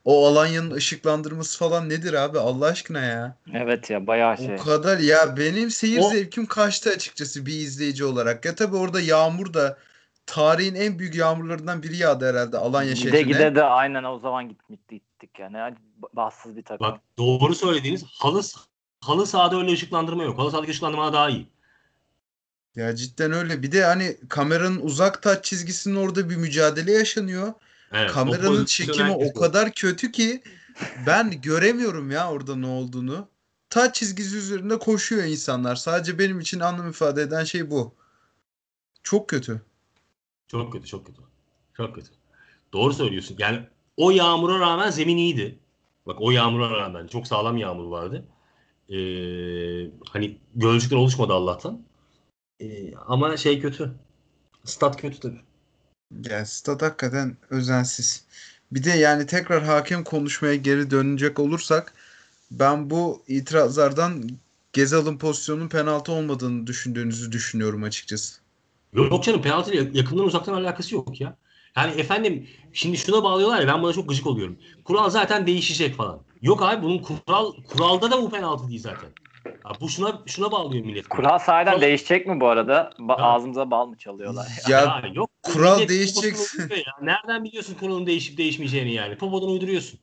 O Alanya'nın ışıklandırması falan nedir abi Allah aşkına ya?
Evet ya bayağı şey.
O kadar ya benim seyir
O-
zevkim kaçtı açıkçası bir izleyici olarak. Ya tabii orada yağmur da tarihin en büyük yağmurlarından biri yağdı herhalde Alanya
Gide
şehrine.
gide de aynen o zaman gittik gittik yani. Hadi bahtsız bir takım.
Bak doğru söylediğiniz halı halı sahada öyle ışıklandırma yok. Halı sahadaki ışıklandırma daha iyi.
Ya cidden öyle. Bir de hani kameranın uzak taç çizgisinin orada bir mücadele yaşanıyor.
Evet, o
Kameranın
pozisyonu
çekimi o kadar kötü ki ben göremiyorum ya orada ne olduğunu. Taç çizgisi üzerinde koşuyor insanlar. Sadece benim için anlam ifade eden şey bu. Çok kötü.
Çok kötü, çok kötü. Çok kötü. Doğru söylüyorsun. Yani o yağmura rağmen zemin iyiydi. Bak o yağmura rağmen çok sağlam yağmur vardı. Ee, hani gölcükler oluşmadı Allah'tan. Ee, ama şey kötü. Stat kötü tabii.
Ya stat hakikaten özensiz. Bir de yani tekrar hakem konuşmaya geri dönecek olursak ben bu itirazlardan Gezal'ın pozisyonun penaltı olmadığını düşündüğünüzü düşünüyorum açıkçası.
Yok canım penaltıyla yakından uzaktan alakası yok ya. Yani efendim şimdi şuna bağlıyorlar ya ben buna çok gıcık oluyorum. Kural zaten değişecek falan. Yok abi bunun kural kuralda da bu penaltı değil zaten. Ya bu şuna şuna bağlıyor millet.
Kural sahiden
Kural-
değişecek mi bu arada? Ba- ağzımıza bal mı çalıyorlar?
Ya
Ya yok.
kural
Millet
değişecek.
poposunu uyduruyor ya. Nereden biliyorsun kuralın değişip değişmeyeceğini yani? Popodan uyduruyorsun.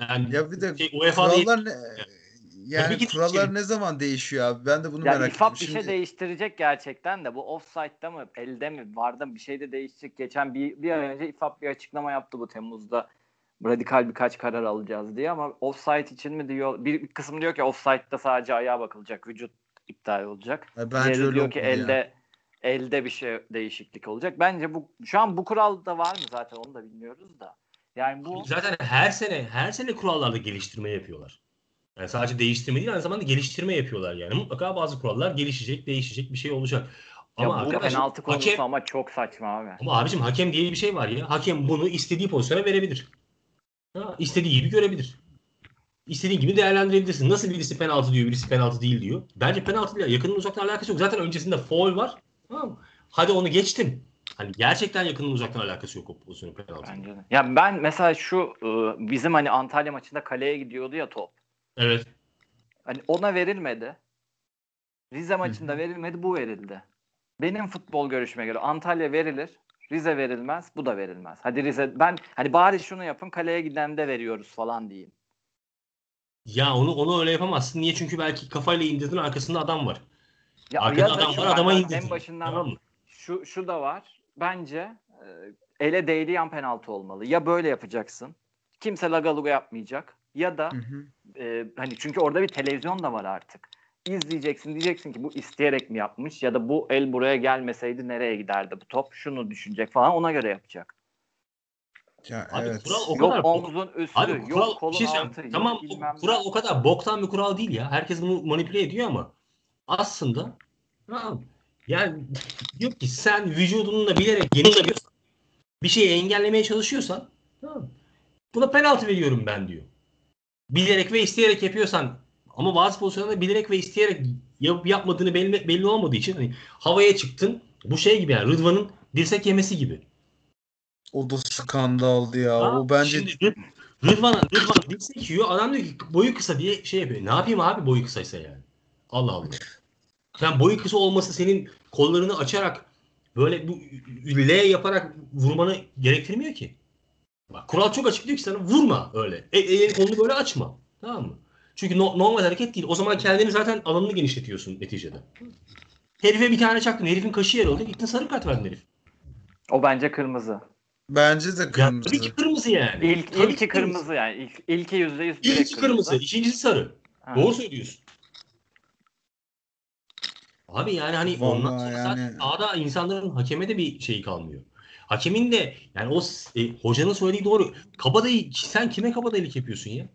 Yani
ya bir de
şey, UEFA'da
kurallar ne yani
Tabii ki
kurallar ne zaman değişiyor abi? Ben de bunu
Ya
merak ettim.
bir şey değiştirecek gerçekten de bu offside'da mı elde mi vardı mı bir şey de değişecek. Geçen bir, bir ay önce İFAB bir açıklama yaptı bu Temmuz'da radikal birkaç karar alacağız diye ama offside için mi diyor bir, bir kısım diyor ki offside'da sadece ayağa bakılacak vücut iptal olacak.
Ya bence
Diğeri
öyle
diyor ki
olmadı ya.
elde elde bir şey değişiklik olacak. Bence bu şu an bu kural da var mı zaten onu da bilmiyoruz da. Yani bu
Zaten her sene her sene kurallarda geliştirme yapıyorlar. Yani sadece değiştirme değil aynı zamanda geliştirme yapıyorlar yani. Mutlaka bazı kurallar gelişecek, değişecek bir şey olacak.
ya
Ama
bu
arkadaşım
penaltı konusu
hakem,
ama çok saçma abi.
ama abicim hakem diye bir şey var ya. Hakem bunu istediği pozisyona verebilir. Ha, istediği gibi görebilir. İstediğin gibi değerlendirebilirsin. Nasıl birisi penaltı diyor, birisi penaltı değil diyor. Bence penaltı ile yakının uzaktan alakası yok. Zaten öncesinde foul var. Tamam mı? Hadi onu geçtim. Hani gerçekten yakının uzaktan alakası yok o pozisyonun penaltı.
Bence de. Ya ben mesela şu e, bizim hani Antalya maçında kaleye gidiyordu ya top.
Evet.
Hani ona verilmedi. Rize maçında verilmedi, bu verildi. Benim futbol görüşüme göre Antalya verilir, Rize verilmez, bu da verilmez. Hadi Rize ben hani bari şunu yapın kaleye giden de veriyoruz falan diyeyim.
Ya onu onu öyle yapamazsın. Niye? Çünkü belki kafayla indirdin arkasında adam var.
Ya,
Arkada adam var adama indirdin.
En başından
Tamam mı?
şu şu da var. Bence e, ele değdiği an penaltı olmalı. Ya böyle yapacaksın. Kimse lagaluga yapmayacak. Ya da
Hı hı.
e, hani çünkü orada bir televizyon da var artık. İzleyeceksin diyeceksin ki bu isteyerek mi yapmış ya da bu el buraya gelmeseydi nereye giderdi bu top şunu düşünecek falan ona göre yapacak.
Ya,
Abi
evet.
kural o
yok
kadar
omzun üstü,
Abi
yok
kural
kolun
şey
altı,
Tamam
yok
o
bilmem ne.
kural o kadar boktan bir kural değil ya. Herkes bunu manipüle ediyor ama aslında tamam. Yani diyor ki sen vücudunla bilerek yeni bir şeyi engellemeye çalışıyorsan tamam. Buna penaltı veriyorum ben diyor. Bilerek ve isteyerek yapıyorsan ama bazı pozisyonlarda bilerek ve isteyerek yapıp yapmadığını belli, belli olmadığı için hani havaya çıktın. Bu şey gibi yani Rıdvan'ın dirsek yemesi gibi.
O da skandaldı ya.
Ha,
o bence
Şimdi Rıd- Rıdvan, Rıdvan dirsek yiyor. Adam diyor ki boyu kısa diye şey yapıyor. Ne yapayım abi boyu kısaysa yani. Allah Allah. Sen boyu kısa olması senin kollarını açarak böyle bu L yaparak vurmanı gerektirmiyor ki. Bak kural çok açık diyor ki sana vurma öyle. E, elini kolunu böyle açma. Tamam mı? Çünkü no- normal hareket değil. O zaman kendini zaten alanını genişletiyorsun neticede. Herife bir tane çaktın. Herifin kaşı yarıldı. Gittin sarı kart verdin herif.
O bence kırmızı.
bence de
Ya,
kırmızı.
tabii ki kırmızı yani.
İlk,
Tabii
ilki
ki
kırmızı yani. İlk, ilki yüzde yüz direkt
İlki kırmızı, ikincisi sarı.
Ha.
Doğru söylüyorsun. Abi yani hani ondan
Vallahi
sonra
yani-
zaten sahada insanların hakeme de bir şeyi kalmıyor. Hakemin de yani o e, hocanın söylediği doğru. Kabadayı sen kime kabadayılık yapıyorsun ya?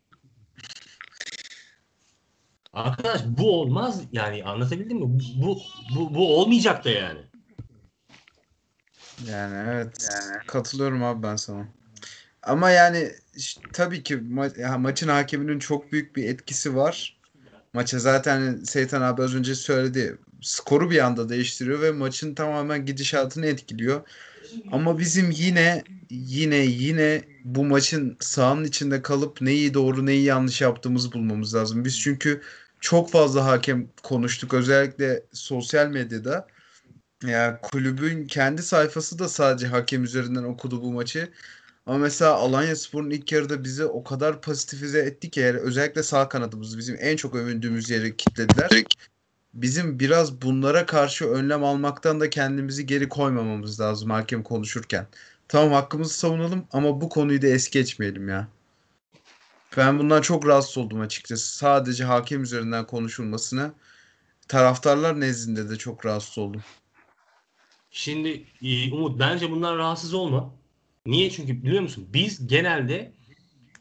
Arkadaş bu olmaz yani anlatabildim mi? Bu bu bu olmayacak da yani.
Yani evet. Katılıyorum abi ben sana. Ama yani ş- tabii ki ma- ya maçın hakeminin çok büyük bir etkisi var. Maça zaten Seytan abi az önce söyledi. Skoru bir anda değiştiriyor ve maçın tamamen gidişatını etkiliyor. Ama bizim yine yine yine bu maçın sahanın içinde kalıp neyi doğru neyi yanlış yaptığımızı bulmamız lazım. Biz çünkü çok fazla hakem konuştuk özellikle sosyal medyada. Ya kulübün kendi sayfası da sadece hakem üzerinden okudu bu maçı. Ama mesela Alanyaspor'un ilk yarıda bizi o kadar pozitifize etti ki yani özellikle sağ kanadımız bizim en çok övündüğümüz yeri kitlediler. Bizim biraz bunlara karşı önlem almaktan da kendimizi geri koymamamız lazım hakem konuşurken. Tamam hakkımızı savunalım ama bu konuyu da es geçmeyelim ya. Ben bundan çok rahatsız oldum açıkçası. Sadece hakem üzerinden konuşulmasına taraftarlar nezdinde de çok rahatsız oldum.
Şimdi e, Umut bence bundan rahatsız olma. Niye? Çünkü biliyor musun biz genelde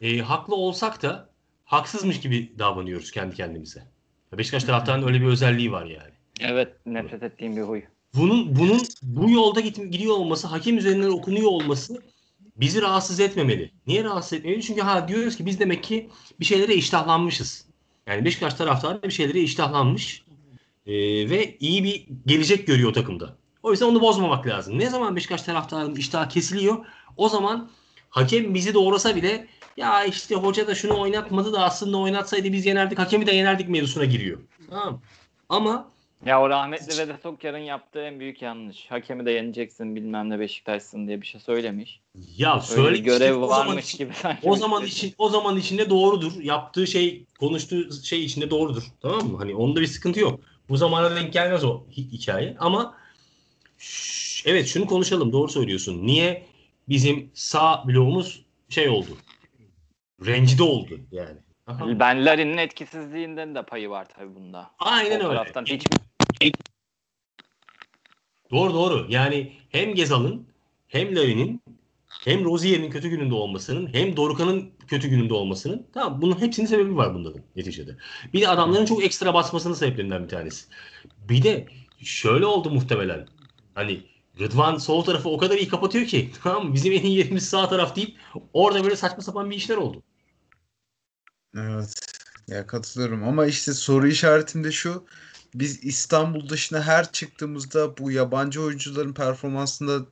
e, haklı olsak da haksızmış gibi davranıyoruz kendi kendimize. Beşiktaş taraftarının öyle bir özelliği var yani.
Evet nefret ettiğim bir huy.
Bunun bunun bu yolda gidiyor olması, hakem üzerinden okunuyor olması bizi rahatsız etmemeli. Niye rahatsız etmemeli? Çünkü ha diyoruz ki biz demek ki bir şeylere iştahlanmışız. Yani Beşiktaş taraftarı bir şeylere iştahlanmış e, ve iyi bir gelecek görüyor o takımda. O yüzden onu bozmamak lazım. Ne zaman Beşiktaş taraftarının iştahı kesiliyor o zaman hakem bizi doğrasa bile ya işte hoca da şunu oynatmadı da aslında oynatsaydı biz yenerdik hakemi de yenerdik mevzusuna giriyor. Tamam? Ama
Ya o rahmetli Vedat Okyar'ın yaptığı en büyük yanlış. Hakemi de yeneceksin bilmem ne Beşiktaş'sın diye bir şey söylemiş.
ya
Öyle
söyle
görev
zaman
varmış
için-
gibi sanki.
O zaman için o zaman içinde doğrudur. Yaptığı şey, konuştuğu şey içinde doğrudur. Tamam mı? Hani onda bir sıkıntı yok. Bu zamana denk gelmez o hi- hikaye ama evet şunu konuşalım. Doğru söylüyorsun. Niye bizim sağ bloğumuz şey oldu? Rencide oldu yani. Aha.
Ben Larin'in etkisizliğinden de payı var tabii bunda.
Aynen
o
öyle.
taraftan hiç
Doğru doğru. Yani hem Gezal'ın hem Larin'in hem Rozier'in kötü gününde olmasının hem Dorukan'ın kötü gününde olmasının tamam bunun hepsinin sebebi var bunların neticede. Bir de adamların çok ekstra basmasının sebeplerinden bir tanesi. Bir de şöyle oldu muhtemelen. Hani Rıdvan sol tarafı o kadar iyi kapatıyor ki tamam? Bizim en iyi yerimiz sağ taraf deyip orada böyle saçma sapan bir işler oldu.
Evet. Ya katılıyorum ama işte soru işaretinde şu. Biz İstanbul dışına her çıktığımızda bu yabancı oyuncuların performansında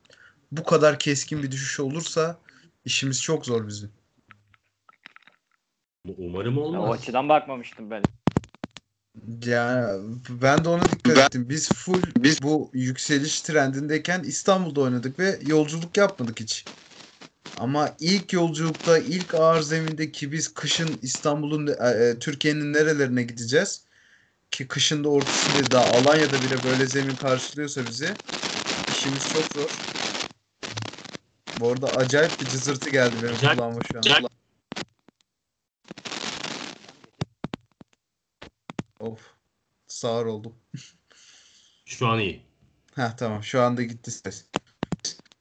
bu kadar keskin bir düşüş olursa işimiz çok zor bizim.
Umarım
Ya, o
olmaz.
açıdan bakmamıştım ben.
Ya ben de ona dikkat ettim. Biz full biz bu yükseliş trendindeyken İstanbul'da oynadık ve yolculuk yapmadık hiç. Ama ilk yolculukta, ilk ağır zemindeki biz kışın İstanbul'un, e, e, Türkiye'nin nerelerine gideceğiz? Ki kışın da ortasında daha Alanya'da bile böyle zemin karşılıyorsa bizi işimiz çok zor. Bu arada acayip bir cızırtı geldi benim
Acayip-
kulağıma şu an.
acayip-
Of. Sağır oldum.
Şu an iyi.
Ha tamam şu anda gitti ses.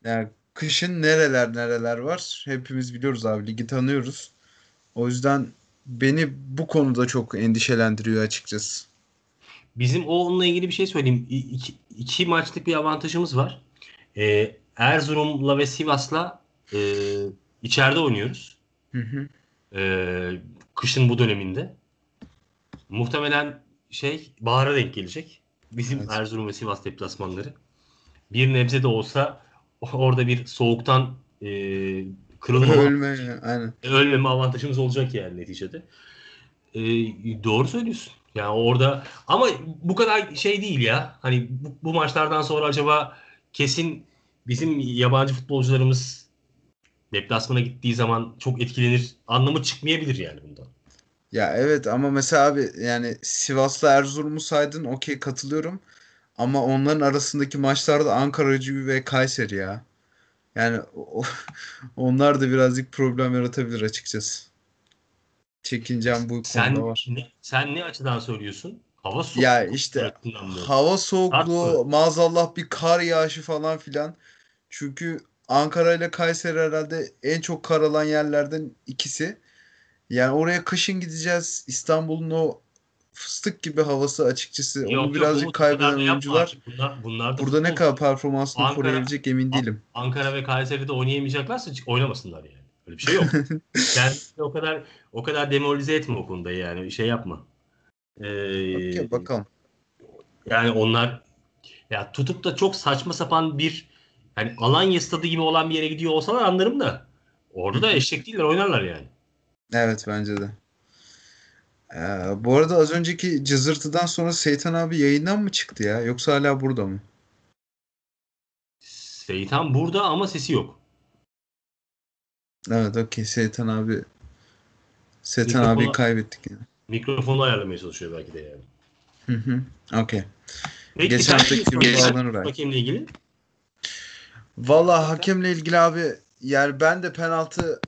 Yani kışın nereler nereler var hepimiz biliyoruz abi ligi tanıyoruz. O yüzden beni bu konuda çok endişelendiriyor açıkçası.
Bizim o onunla ilgili bir şey söyleyeyim. İ- iki, iki maçlık bir avantajımız var. Ee, Erzurum'la ve Sivas'la e, içeride oynuyoruz.
Hı hı.
Ee, kışın bu döneminde. Muhtemelen şey bahara denk gelecek. Bizim
Evet.
Erzurum ve Sivas deplasmanları. Bir nebze de olsa orada bir soğuktan e, kırılma,
Ölme aynen.
ölmeme avantajımız olacak yani neticede. Ee, doğru söylüyorsun. Yani orada ama bu kadar şey değil ya. Hani bu, bu maçlardan sonra acaba kesin bizim yabancı futbolcularımız deplasmana gittiği zaman çok etkilenir anlamı çıkmayabilir yani bundan.
Ya evet ama mesela abi yani Sivas'la Erzurum'u saydın okey katılıyorum. Ama onların arasındaki maçlarda Ankara Gücü ve Kayseri ya. Yani o- onlar da birazcık problem yaratabilir açıkçası. Çekincem bu konuda
Sen
var.
ne, sen ne açıdan söylüyorsun? Hava soğuk.
Ya işte hava soğukluğu, maazallah bir kar yağışı falan filan. Çünkü Ankara ile Kayseri herhalde en çok kar alan yerlerden ikisi. Yani oraya kışın gideceğiz. İstanbul'un o fıstık gibi havası açıkçası.
Yok,
Onu
yok,
birazcık kaybeden oyuncular.
Bunlar, bunlar da
burada ne
futbol.
kadar performansını
Ankara-
koruyabilecek emin değilim.
Ankara ve Kayseri'de oynayamayacaklarsa oynamasınlar yani. Öyle bir şey yok. Kendini o kadar o kadar demoralize etme o konuda yani. Şey yapma. Ee,
Okey, bakalım.
yani onlar ya tutup da çok saçma sapan bir hani Alanya stadı gibi olan bir yere gidiyor olsalar anlarım da orada da eşek değiller oynarlar yani.
Evet bence de. Ee, bu arada az önceki cızırtıdan sonra Seytan abi yayından mı çıktı ya? Yoksa hala burada mı?
Seytan burada ama sesi yok.
Evet okey Seytan abi Seytan
Mikrofonu-
abiyi kaybettik yani.
Mikrofonu ayarlamaya çalışıyor belki de yani.
Hı hı. Okey. Geçen haftaki bağlanır.
Hakemle ilgili.
Valla hakemle ilgili abi yani ben de penaltı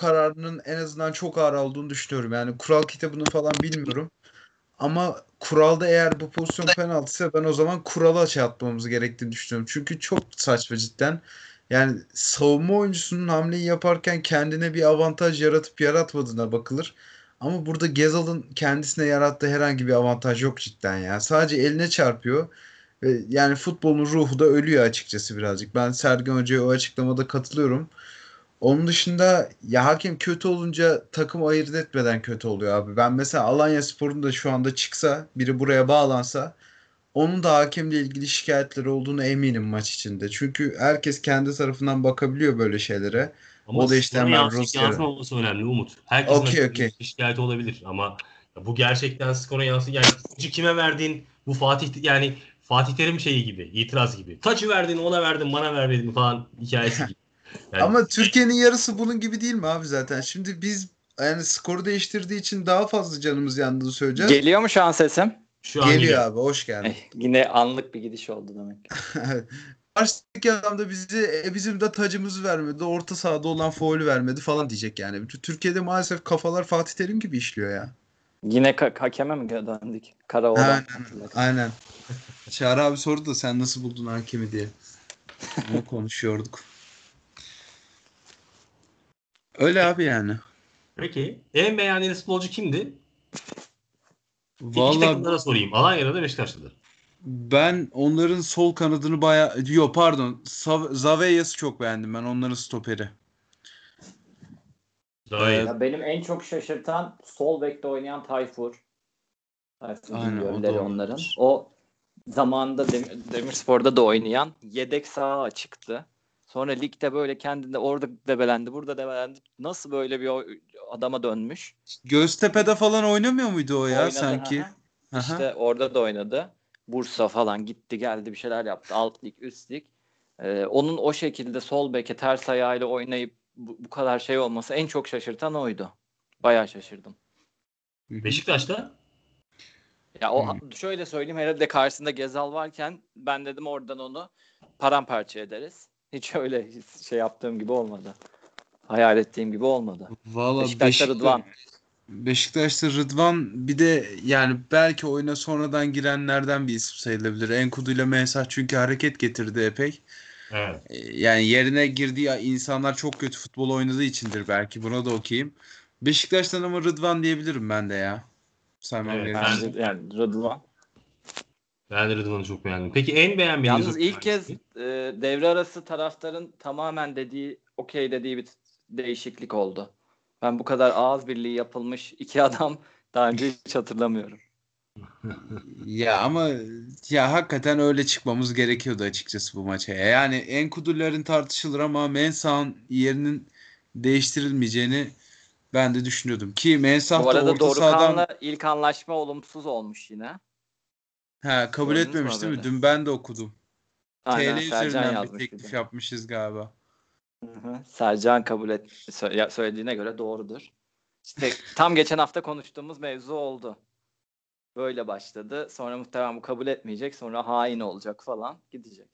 kararının en azından çok ağır olduğunu düşünüyorum. Yani kural kitabını falan bilmiyorum. Ama kuralda eğer bu pozisyon penaltısı ben o zaman kurala şey atmamız gerektiğini düşünüyorum. Çünkü çok saçma cidden. Yani savunma oyuncusunun hamleyi yaparken kendine bir avantaj yaratıp yaratmadığına bakılır. Ama burada Gezal'ın kendisine yarattığı herhangi bir avantaj yok cidden ya. Sadece eline çarpıyor. Yani futbolun ruhu da ölüyor açıkçası birazcık. Ben Sergen Hoca'ya o açıklamada katılıyorum. Onun dışında ya hakem kötü olunca takım ayırt etmeden kötü oluyor abi. Ben mesela Alanya Spor'un da şu anda çıksa biri buraya bağlansa onun da hakemle ilgili şikayetleri olduğunu eminim maç içinde. Çünkü herkes kendi tarafından bakabiliyor böyle şeylere.
Ama
O da işte hemen Rusya'da.
yansımaması önemli Umut. Herkesin
okey.
bir şikayeti olabilir ama bu gerçekten skora yansın. Yani kime verdin? Bu Fatih yani Fatih Terim şeyi gibi, itiraz gibi. Taçı verdin, ona verdin, bana vermedin falan hikayesi gibi. Yani
Ama Türkiye'nin yarısı bunun gibi değil mi abi zaten? Şimdi biz yani skoru değiştirdiği için daha fazla canımız yandığını söyleyeceğiz.
Geliyor mu şu an sesim?
şu an
Geliyor
geliyor.
abi hoş geldin.
Eh, yine anlık bir gidiş oldu demek.
Karşıdaki adam da bizi e, bizim de tacımızı vermedi. Orta sahada olan faulü vermedi falan diyecek yani. Türkiye'de maalesef kafalar Fatih Terim gibi işliyor ya.
Yine ka- hakeme mi döndük? Karaoğlan.
Aynen. Aynen. Çağrı abi sordu da sen nasıl buldun hakemi diye. Onu konuşuyorduk. Öyle abi yani.
Peki en beğendiğiniz futbolcu kimdi? İki
Vallahi
takımlara sorayım. Alanya'da da Beşiktaş'tadır.
ben onların sol kanadını baya Yo pardon. Sav- Zaveyas'ı çok beğendim ben onların stoperi. Evet.
Ya benim en çok şaşırtan sol bekte oynayan Tayfur. Tayfur
Aynen, o
onların. O zamanında Demir, Demirspor'da da oynayan yedek sağa çıktı. Sonra ligde böyle kendinde orada debelendi, burada debelendi. Nasıl böyle bir adama dönmüş?
Göztepe'de falan oynamıyor muydu o ya
Oynadı,
sanki?
hı hı.
Aha.
İşte orada da oynadı. Bursa falan gitti geldi bir şeyler yaptı. Alt lig, üst lig. Ee, onun o şekilde sol beke ters ayağıyla oynayıp bu, bu kadar şey olması en çok şaşırtan oydu. Bayağı şaşırdım.
Beşiktaş'ta
Ya o
Hmm.
şöyle söyleyeyim herhalde karşısında Gezal varken ben dedim oradan onu paramparça ederiz. Hiç öyle şey yaptığım gibi olmadı. Hayal ettiğim gibi olmadı.
Valla
Beşiktaş'ta
Beşiktaş-
Rıdvan.
Beşiktaş'ta Rıdvan bir de yani belki oyuna sonradan girenlerden bir isim sayılabilir. Enkudu ile Mensah çünkü hareket getirdi epey.
evet.
Ee, Yani yerine girdiği insanlar çok kötü futbol oynadığı içindir belki. Buna da okeyim. Beşiktaş'tan ama Rıdvan diyebilirim ben de ya. Saymam
Evet,
yani Rıdvan.
Ben de Rıdvan'ı çok beğendim. Peki en beğenmediğiniz
Yalnız ilk kez e, devre arası taraftarın tamamen dediği okey dediği bir değişiklik oldu. Ben bu kadar ağız birliği yapılmış iki adam daha önce hiç hatırlamıyorum.
Ya ama ya hakikaten öyle çıkmamız gerekiyordu açıkçası bu maça. Yani Enkudu'ların tartışılır ama Mensah'ın yerinin değiştirilmeyeceğini ben de düşünüyordum. Ki Mensah
Bu
da orta sahadan
ilk anlaşma olumsuz olmuş yine.
Ha, kabul
Gördünüz
etmemiş değil mi? Dün ben de okudum.
Aynen
TL
Sercan
üzerinden bir
yazmış bir
teklif
de.
yapmışız galiba.
Hı hı. Sercan kabul et sö- ya- söylediğine göre doğrudur. İşte tam geçen hafta konuştuğumuz mevzu oldu. Böyle başladı. Sonra muhtemelen bu kabul etmeyecek. Sonra hain olacak falan. Gidecek.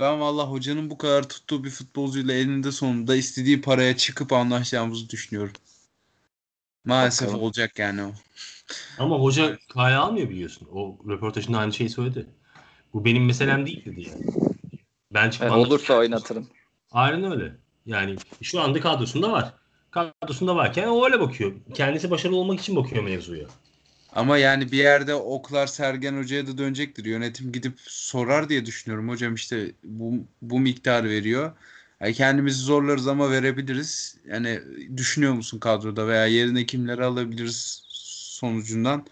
Ben valla hocanın bu kadar tuttuğu bir futbolcuyla elinde sonunda istediği paraya çıkıp anlaşacağımızı düşünüyorum. Maalesef
Bakalım.
olacak yani o.
Ama hoca kaya almıyor biliyorsun. O röportajında aynı şeyi söyledi. Bu benim meselem değil dedi yani. Ben
Evet,
anlatacağım.
olursa oynatırım.
Aynen öyle. Yani şu anda kadrosunda var. Kadrosunda varken o öyle bakıyor. Kendisi başarılı olmak için bakıyor mevzuya.
Ama yani bir yerde oklar Sergen Hoca'ya da dönecektir. Yönetim gidip sorar diye düşünüyorum. Hocam işte bu, bu miktar veriyor. Yani kendimizi zorlarız ama verebiliriz. Yani düşünüyor musun kadroda veya yerine kimleri alabiliriz sonucundan.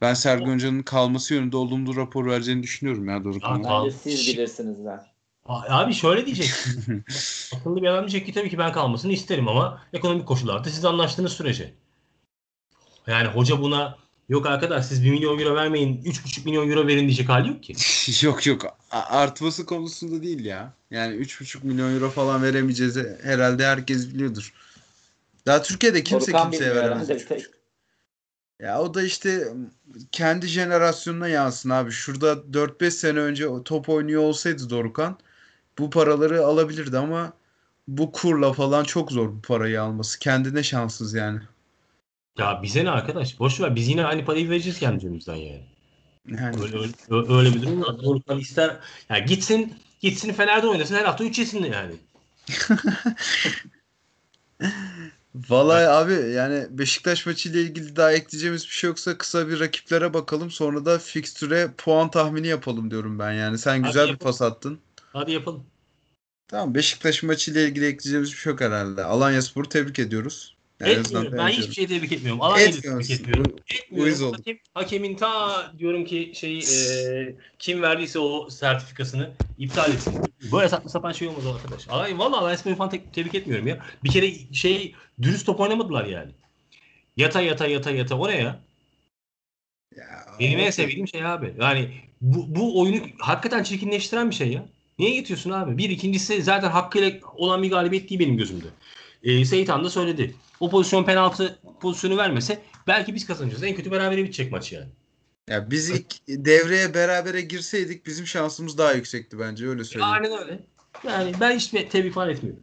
Ben Sergen Hoca'nın kalması yönünde olumlu rapor vereceğini düşünüyorum ya.
Al-
Bence siz bilirsiniz der.
A- Abi şöyle diyecek. Akıllı bir adam diyecek ki tabii ki ben kalmasını isterim ama ekonomik koşullarda siz anlaştığınız sürece. Yani hoca buna yok arkadaş siz 1 milyon euro vermeyin 3,5 milyon euro verin diyecek hali yok ki.
Yok yok artması konusunda değil ya. Yani 3,5 milyon euro falan veremeyeceğiz herhalde herkes biliyordur. Daha Türkiye'de kimse
Dorukhan
kimseye veremez. Ya o da işte kendi jenerasyonuna yansın abi. Şurada 4-5 sene önce top oynuyor olsaydı Dorukhan bu paraları alabilirdi ama bu kurla falan çok zor bu parayı alması. Kendine şanssız yani.
Ya bize ne arkadaş? Boş ver biz yine aynı parayı vereceğiz kendi cebimizden yani.
Yani
Öyle, öyle, öyle bir durum var. Dorukhan ister ya gitsin gitsin Fener'de oynasın her hafta 3 yesin yani.
Vallahi abi yani Beşiktaş maçı ile ilgili daha ekleyeceğimiz bir şey yoksa kısa bir rakiplere bakalım. Sonra da fikstüre puan tahmini yapalım diyorum ben yani. Sen
Hadi
güzel bir
yapalım.
pas attın.
Hadi yapalım.
Tamam Beşiktaş maçı ile ilgili ekleyeceğimiz bir şey yok herhalde. Alanyaspor'u tebrik ediyoruz. Yani
Etmiyorum. Ben hiçbir şey tebrik etmiyorum. Da
Etmiyorsun.
tebrik etmiyorum. Etmiyorum.
olduk.
Hakem, hakemin ta diyorum ki şey e, kim verdiyse o sertifikasını iptal etsin. Böyle saçma sapan şey olmaz arkadaş. Alanya, valla Alanya Spor'u falan te- tebrik etmiyorum ya. Bir kere şey dürüst top oynamadılar yani. Yata yata yata yata o ne ya? Benim en sevdiğim şey abi. Yani bu, bu oyunu hakikaten çirkinleştiren bir şey ya. Niye getiriyorsun abi? Bir ikincisi zaten hakkıyla olan bir galibiyet değil benim gözümde. Ee, Seyit Han da söyledi. O pozisyon penaltı pozisyonu vermese belki biz kazanacağız. En kötü berabere bitecek maç yani.
Ya biz ilk devreye berabere girseydik bizim şansımız daha yüksekti bence öyle söyleyeyim.
Aynen öyle. Yani ben hiç tebrik falan etmiyorum.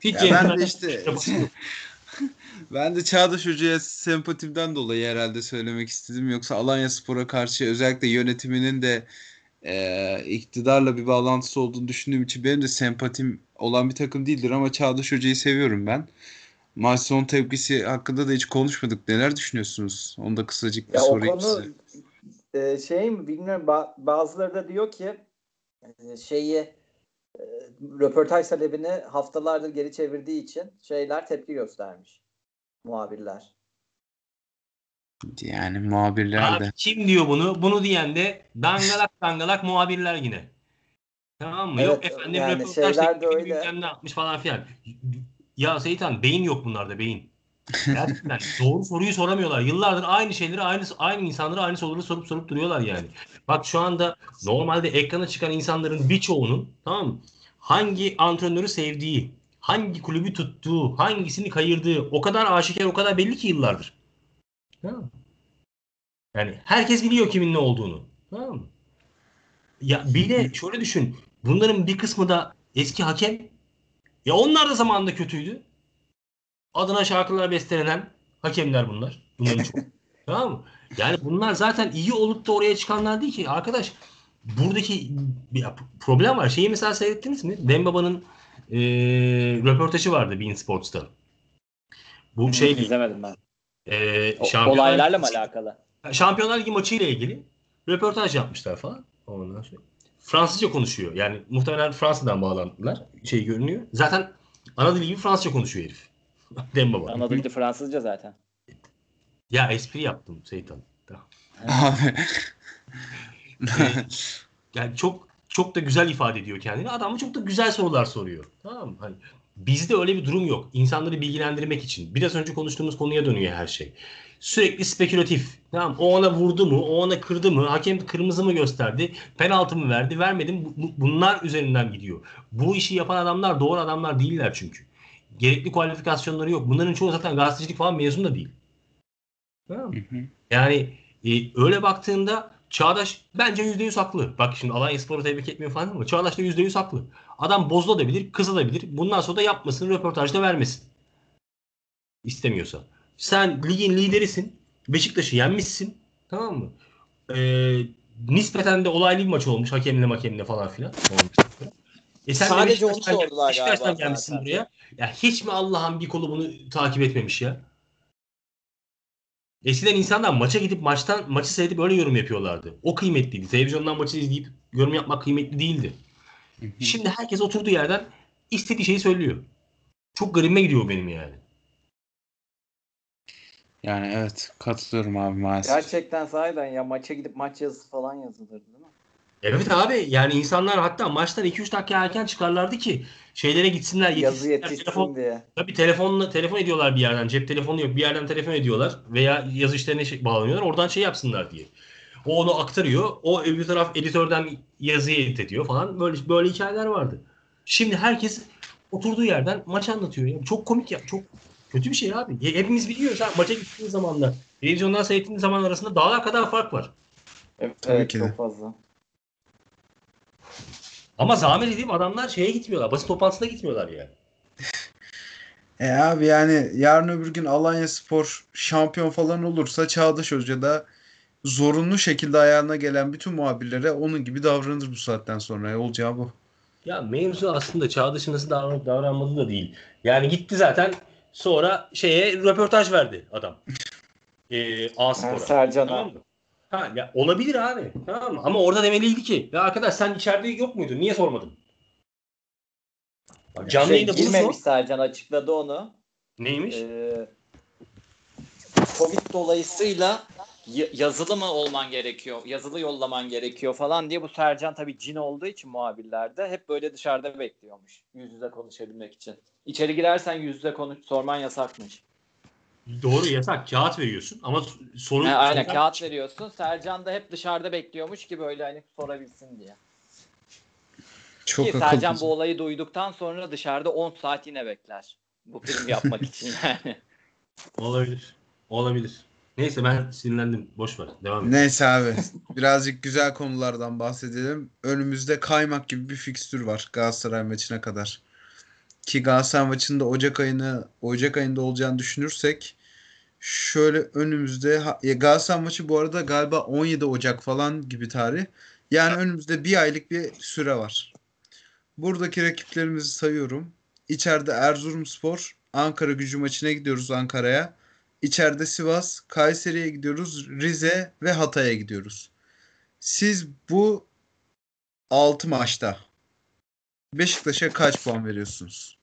Hiç
Ya ben de işte ben de Çağdaş Hoca'ya sempatimden dolayı herhalde söylemek istedim. Yoksa Alanya Spor'a karşı özellikle yönetiminin de e, iktidarla bir bağlantısı olduğunu düşündüğüm için benim de sempatim olan bir takım değildir ama Çağdaş Hoca'yı seviyorum ben. Maç son tepkisi hakkında da hiç konuşmadık. Neler düşünüyorsunuz? Onu da kısacık bir
Ya
sorayım
konu
size.
e, şey mi bilmiyorum Ba- bazıları da diyor ki e, şeyi e, röportaj talebini haftalardır geri çevirdiği için şeyler tepki göstermiş muhabirler.
Yani muhabirler de.
Abi kim diyor bunu? Bunu diyen de dangalak dangalak muhabirler yine. Tamam mı? Yok
Evet,
efendim
yani
röportaj
de
tekniği ne yapmış falan filan. Ya Seyitan beyin yok bunlarda beyin. Gerçekten doğru soruyu soramıyorlar. Yıllardır aynı şeyleri aynı aynı insanlara aynı soruları sorup sorup duruyorlar yani. Bak şu anda normalde ekrana çıkan insanların birçoğunun tamam mı? Hangi antrenörü sevdiği, hangi kulübü tuttuğu, hangisini kayırdığı o kadar aşikar, o kadar belli ki yıllardır. Tamam? Yani herkes biliyor kimin ne olduğunu. Tamam mı? Ya bir de şöyle düşün. Bunların bir kısmı da eski hakem. Ya onlar da zamanında kötüydü. Adına şarkılar bestelenen hakemler bunlar. Bunların çok. tamam mı? Yani bunlar zaten iyi olup da oraya çıkanlar değil ki. Arkadaş buradaki bir problem var. Şeyi mesela seyrettiniz mi? Dembaba'nın e, röportajı vardı Bein Sports'ta. Bu şey
izlemedim ben.
E,
O-
Şampiyonlar-
olaylarla mı alakalı?
Şampiyonlar Ligi maçıyla ilgili röportaj yapmışlar falan. Ondan sonra Fransızca konuşuyor. Yani muhtemelen Fransa'dan bağlantılar. Şey görünüyor. Zaten ana dili gibi Fransızca konuşuyor herif. Dembaba.
Anadolu dili Fransızca zaten.
Ya espri yaptım Seytan. Tamam.
Abi.
Yani çok çok da güzel ifade ediyor kendini. Adam çok da güzel sorular soruyor. Tamam mı? Hani bizde öyle bir durum yok. İnsanları bilgilendirmek için. Biraz önce konuştuğumuz konuya dönüyor her şey. Sürekli spekülatif. Tamam O ona vurdu mu? O ona kırdı mı? Hakem kırmızı mı gösterdi? Penaltı mı verdi? Vermedi mi? Bu- bu- Bunlar üzerinden gidiyor. Bu işi yapan adamlar doğru adamlar değiller çünkü. Gerekli kualifikasyonları yok. Bunların çoğu zaten gazetecilik falan mezun da değil. Tamam mı?
Hı hı.
Yani e, öyle baktığında Çağdaş bence %100 haklı. Bak şimdi Alanya Spor'u tebrik etmiyor falan ama Çağdaş da %100 haklı. Adam bozulabilir, kızılabilir. Bundan sonra da yapmasın, röportajda vermesin. İstemiyorsa. Sen ligin liderisin. Beşiktaş'ı yenmişsin. Tamam mı? Ee, nispeten de olaylı bir maç olmuş. Hakemle makemle falan filan. E sen de
Sadece onu sordular
Beşiktaş'tan gelmişsin
zaten.
buraya. Ya hiç mi Allah'ın bir kolu bunu takip etmemiş ya? Eskiden insanlar maça gidip maçtan maçı seyredip öyle yorum yapıyorlardı. O kıymetliydi. Televizyondan maçı izleyip yorum yapmak kıymetli değildi. Şimdi herkes oturduğu yerden istediği şeyi söylüyor. Çok garibime gidiyor benim yani.
Yani evet katılıyorum abi maalesef.
Gerçekten sahiden ya maça gidip maç yazısı falan yazılır değil mi?
Evet abi yani insanlar hatta maçtan 2-3 dakika erken çıkarlardı ki şeylere gitsinler
Yazı
yetişsinler.
yetişsin
Telefon,
diye.
tabii telefonla telefon ediyorlar bir yerden. Cep telefonu yok. Bir yerden telefon ediyorlar veya yazı işlerine şey, bağlanıyorlar. Oradan şey yapsınlar diye. O onu aktarıyor. O öbür taraf editörden yazıyı edit ediyor falan. Böyle böyle hikayeler vardı. Şimdi herkes oturduğu yerden maç anlatıyor. Ya. Çok komik ya. Çok kötü bir şey abi. Hepimiz biliyoruz. Ha, maça gittiğiniz zamanla televizyondan seyrettiğiniz zaman arasında dağlar kadar fark var.
Evet,
Tabii
evet çok fazla.
Ama zahmet edip adamlar şeye gitmiyorlar. Basın toplantısına gitmiyorlar yani.
E abi yani yarın öbür gün Alanya Spor şampiyon falan olursa Çağdaş Hoca da zorunlu şekilde ayağına gelen bütün muhabirlere onun gibi davranır bu saatten sonra. E, Olacağı bu.
Ya mevzu aslında Çağdaş'ın nasıl davranıp davranmadığı da değil. Yani gitti zaten sonra şeye röportaj verdi adam. Ee, A Spor'a.
Sercan'a.
Tamam mı? Ha, ya olabilir abi. Tamam mı? Ama orada demeliydi ki ya arkadaş sen içeride yok muydun? Niye sormadın? Bak, canlı
Şey,
yayında bunu sor.
Sercan açıkladı onu.
Neymiş?
Ee, Covid dolayısıyla yazılı mı olman gerekiyor, yazılı yollaman gerekiyor falan diye bu Sercan tabii cin olduğu için muhabirlerde hep böyle dışarıda bekliyormuş yüz yüze konuşabilmek için. İçeri girersen yüz yüze konuş sorman yasakmış.
Doğru yasak. Kağıt veriyorsun ama sorun
Ha, aynen
sorun-
kağıt veriyorsun. Sercan da hep dışarıda bekliyormuş ki böyle hani sorabilsin diye.
Çok
ki. Sercan bu olayı duyduktan sonra dışarıda 10 saat yine bekler. Bu film yapmak için yani.
Olabilir. Olabilir. Neyse ben sinirlendim. Boş ver. Devam et.
Neyse abi birazcık güzel konulardan bahsedelim. Önümüzde kaymak gibi bir fikstür var Galatasaray maçına kadar. Ki Galatasaray maçında Ocak ayını Ocak ayında olacağını düşünürsek şöyle önümüzde ya Galatasaray maçı bu arada galiba 17 Ocak falan gibi tarih. Yani önümüzde bir aylık bir süre var. Buradaki rakiplerimizi sayıyorum. İçeride Erzurumspor, Ankara gücü maçına gidiyoruz Ankara'ya. İçeride Sivas, Kayseri'ye gidiyoruz, Rize ve Hatay'a gidiyoruz. Siz bu 6 maçta Beşiktaş'a kaç puan veriyorsunuz?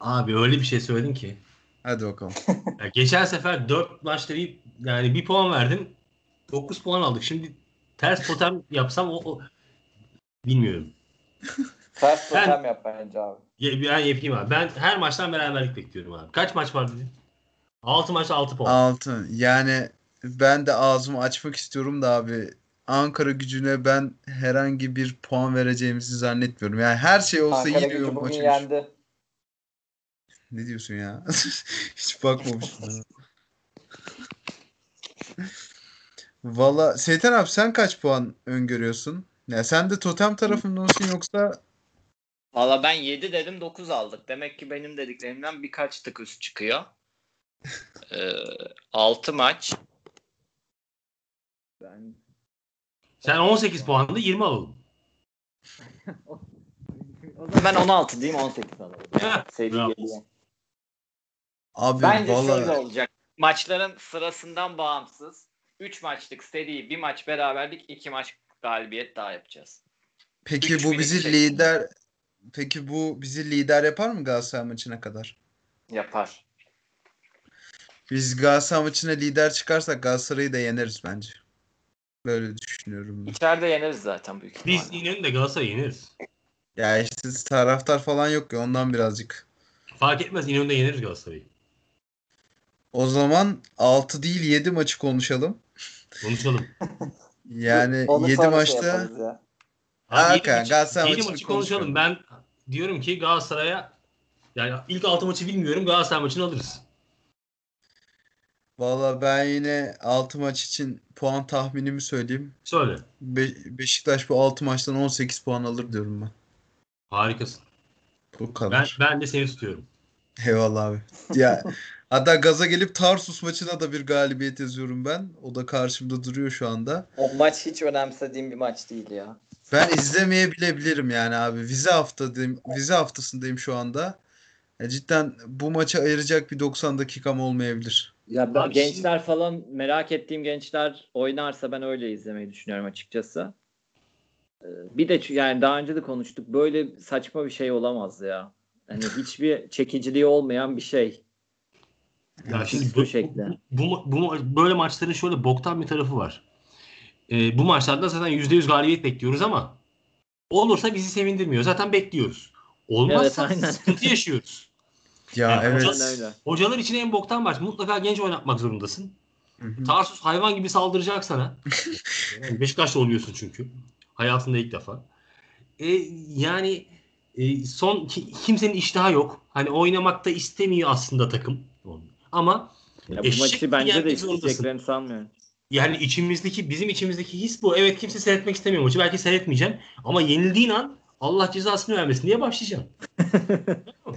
Abi öyle bir şey söyledin ki.
Hadi bakalım.
Ya geçen sefer 4 maçta bir yani bir puan verdim. 9 puan aldık. Şimdi ters totem yapsam o, o bilmiyorum.
Ters
Ben-
totem yap bence abi.
Ya, ben yapayım abi. Ben her maçtan beraberlik bekliyorum abi. Kaç maç var dedin? 6 maçta 6 puan.
6. Yani ben de ağzımı açmak istiyorum da abi Ankara gücüne ben herhangi bir puan vereceğimizi zannetmiyorum. Yani her şey olsa
Ankara bugün
maçmış.
yendi.
Ne diyorsun ya? Hiç bakmamışım. Valla Seyten abi sen kaç puan öngörüyorsun? Ya sen de totem tarafında mısın yoksa
Valla ben 7 dedim 9 aldık. Demek ki benim dediklerimden birkaç tık üst çıkıyor. Ee, 6 maç. Ben
Sen 18 puanda 20 alalım.
o zaman ben 16 diyeyim 18 alalım. Seri geliyor.
abi
Bence şöyle
valla
olacak. Maçların sırasından bağımsız 3 maçlık seri, bir maç beraberlik, 2 maç galibiyet daha yapacağız.
peki
üç
bu bizi
iki.
lider peki bu bizi lider yapar mı Galatasaray maçına kadar?
Yapar.
Biz Galatasaray maçına lider çıkarsak Galatasaray'ı da yeneriz bence. Böyle düşünüyorum ben.
İçeride yeneriz zaten büyük
Biz
ihtimalle.
inelim de Galatasaray'ı yeneriz.
Ya işte taraftar falan yok ya ondan birazcık.
Fark etmez İnönü'nde yeneriz Galatasaray'ı.
O zaman 6 değil 7 maçı konuşalım.
Konuşalım.
Yani
Onu
7
sonra şey
maçta
yaparız ya.
Ha,
Abi yedi
Hakan,
maçı-
Galatasaray
yedi
maçını
maçı konuşalım. Ben diyorum ki Galatasaray'a yani ilk 6 maçı bilmiyorum Galatasaray maçını alırız.
Valla ben yine 6 maç için puan tahminimi söyleyeyim.
Söyle.
Be- Beşiktaş bu 6 maçtan 18 puan alır diyorum ben.
Harikasın.
Bu
Ben,
kadar.
ben de seni tutuyorum.
Eyvallah abi. Ya hatta gaza gelip Tarsus maçına da bir galibiyet yazıyorum ben. O da karşımda duruyor şu anda.
O maç hiç önemsediğim bir maç değil ya.
Ben izlemeyebilebilirim yani abi. Vize haftadayım, vize haftasındayım şu anda. Ya cidden bu maça ayıracak bir 90 dakikam olmayabilir.
Ya ben
Abi
gençler falan merak ettiğim gençler oynarsa ben öyle izlemeyi düşünüyorum açıkçası. Ee, Bir de yani daha önce de konuştuk. Böyle saçma bir şey olamaz ya. Hani hiçbir çekiciliği olmayan bir şey.
Ya şimdi
Bu
bu, bu, bu, böyle maçların şöyle boktan bir tarafı var. Ee, bu maçlarda zaten %100 galibiyet bekliyoruz ama olursa bizi sevindirmiyor. Zaten bekliyoruz. Olmazsa
Evet, aynen.
sıkıntı yaşıyoruz.
Ya
Yani
evet.
öyle.
Hocalar için en boktan maç. Mutlaka genç oynatmak zorundasın.
Hı hı.
Tarsus hayvan gibi saldıracak sana. Yani Beşiktaş'ta oluyorsun çünkü. Hayatında ilk defa. E, yani e, son ki- kimsenin iştahı yok. Hani oynamak da istemiyor aslında takım. Ama
Ya bu maçı bence de isteyeceklerini sanmıyorum.
yani içimizdeki bizim içimizdeki his bu. Evet kimse seyretmek istemiyor maçı. Belki seyretmeyeceğim. Ama yenildiğin an Allah cezasını vermesin diye başlayacağım.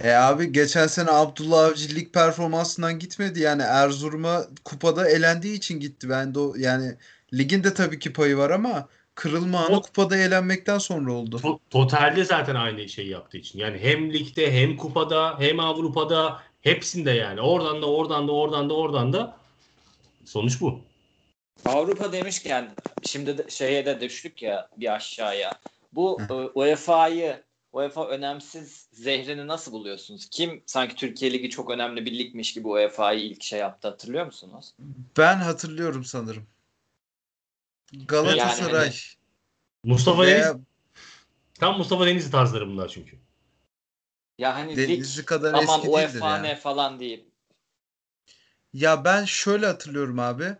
E abi geçen sene Abdullah Avcı lig performansından gitmedi. Yani Erzurum'a kupada elendiği için gitti. Ben de o, yani ligin de tabii ki payı var ama kırılma anı
O-
kupada elenmekten sonra oldu.
To- Totalde zaten aynı şeyi yaptığı için. Yani hem ligde hem kupada hem Avrupa'da hepsinde yani. Oradan da oradan da oradan da oradan da sonuç bu.
Avrupa demişken şimdi de şeye de düştük ya bir aşağıya. Bu e, UEFA'yı UEFA önemsiz zehrini nasıl buluyorsunuz? Kim sanki Türkiye Ligi çok önemli bir ligmiş gibi UEFA'yı ilk şey yaptı hatırlıyor musunuz?
Ben hatırlıyorum sanırım. Galatasaray
Yani
Mustafa
veya
Deniz tam Mustafa Denizli tarzları bunlar çünkü.
Ya hani
Denizli
lig
kadar
aman
eski
UEFA
yani.
ne falan değil.
Ya ben şöyle hatırlıyorum abi.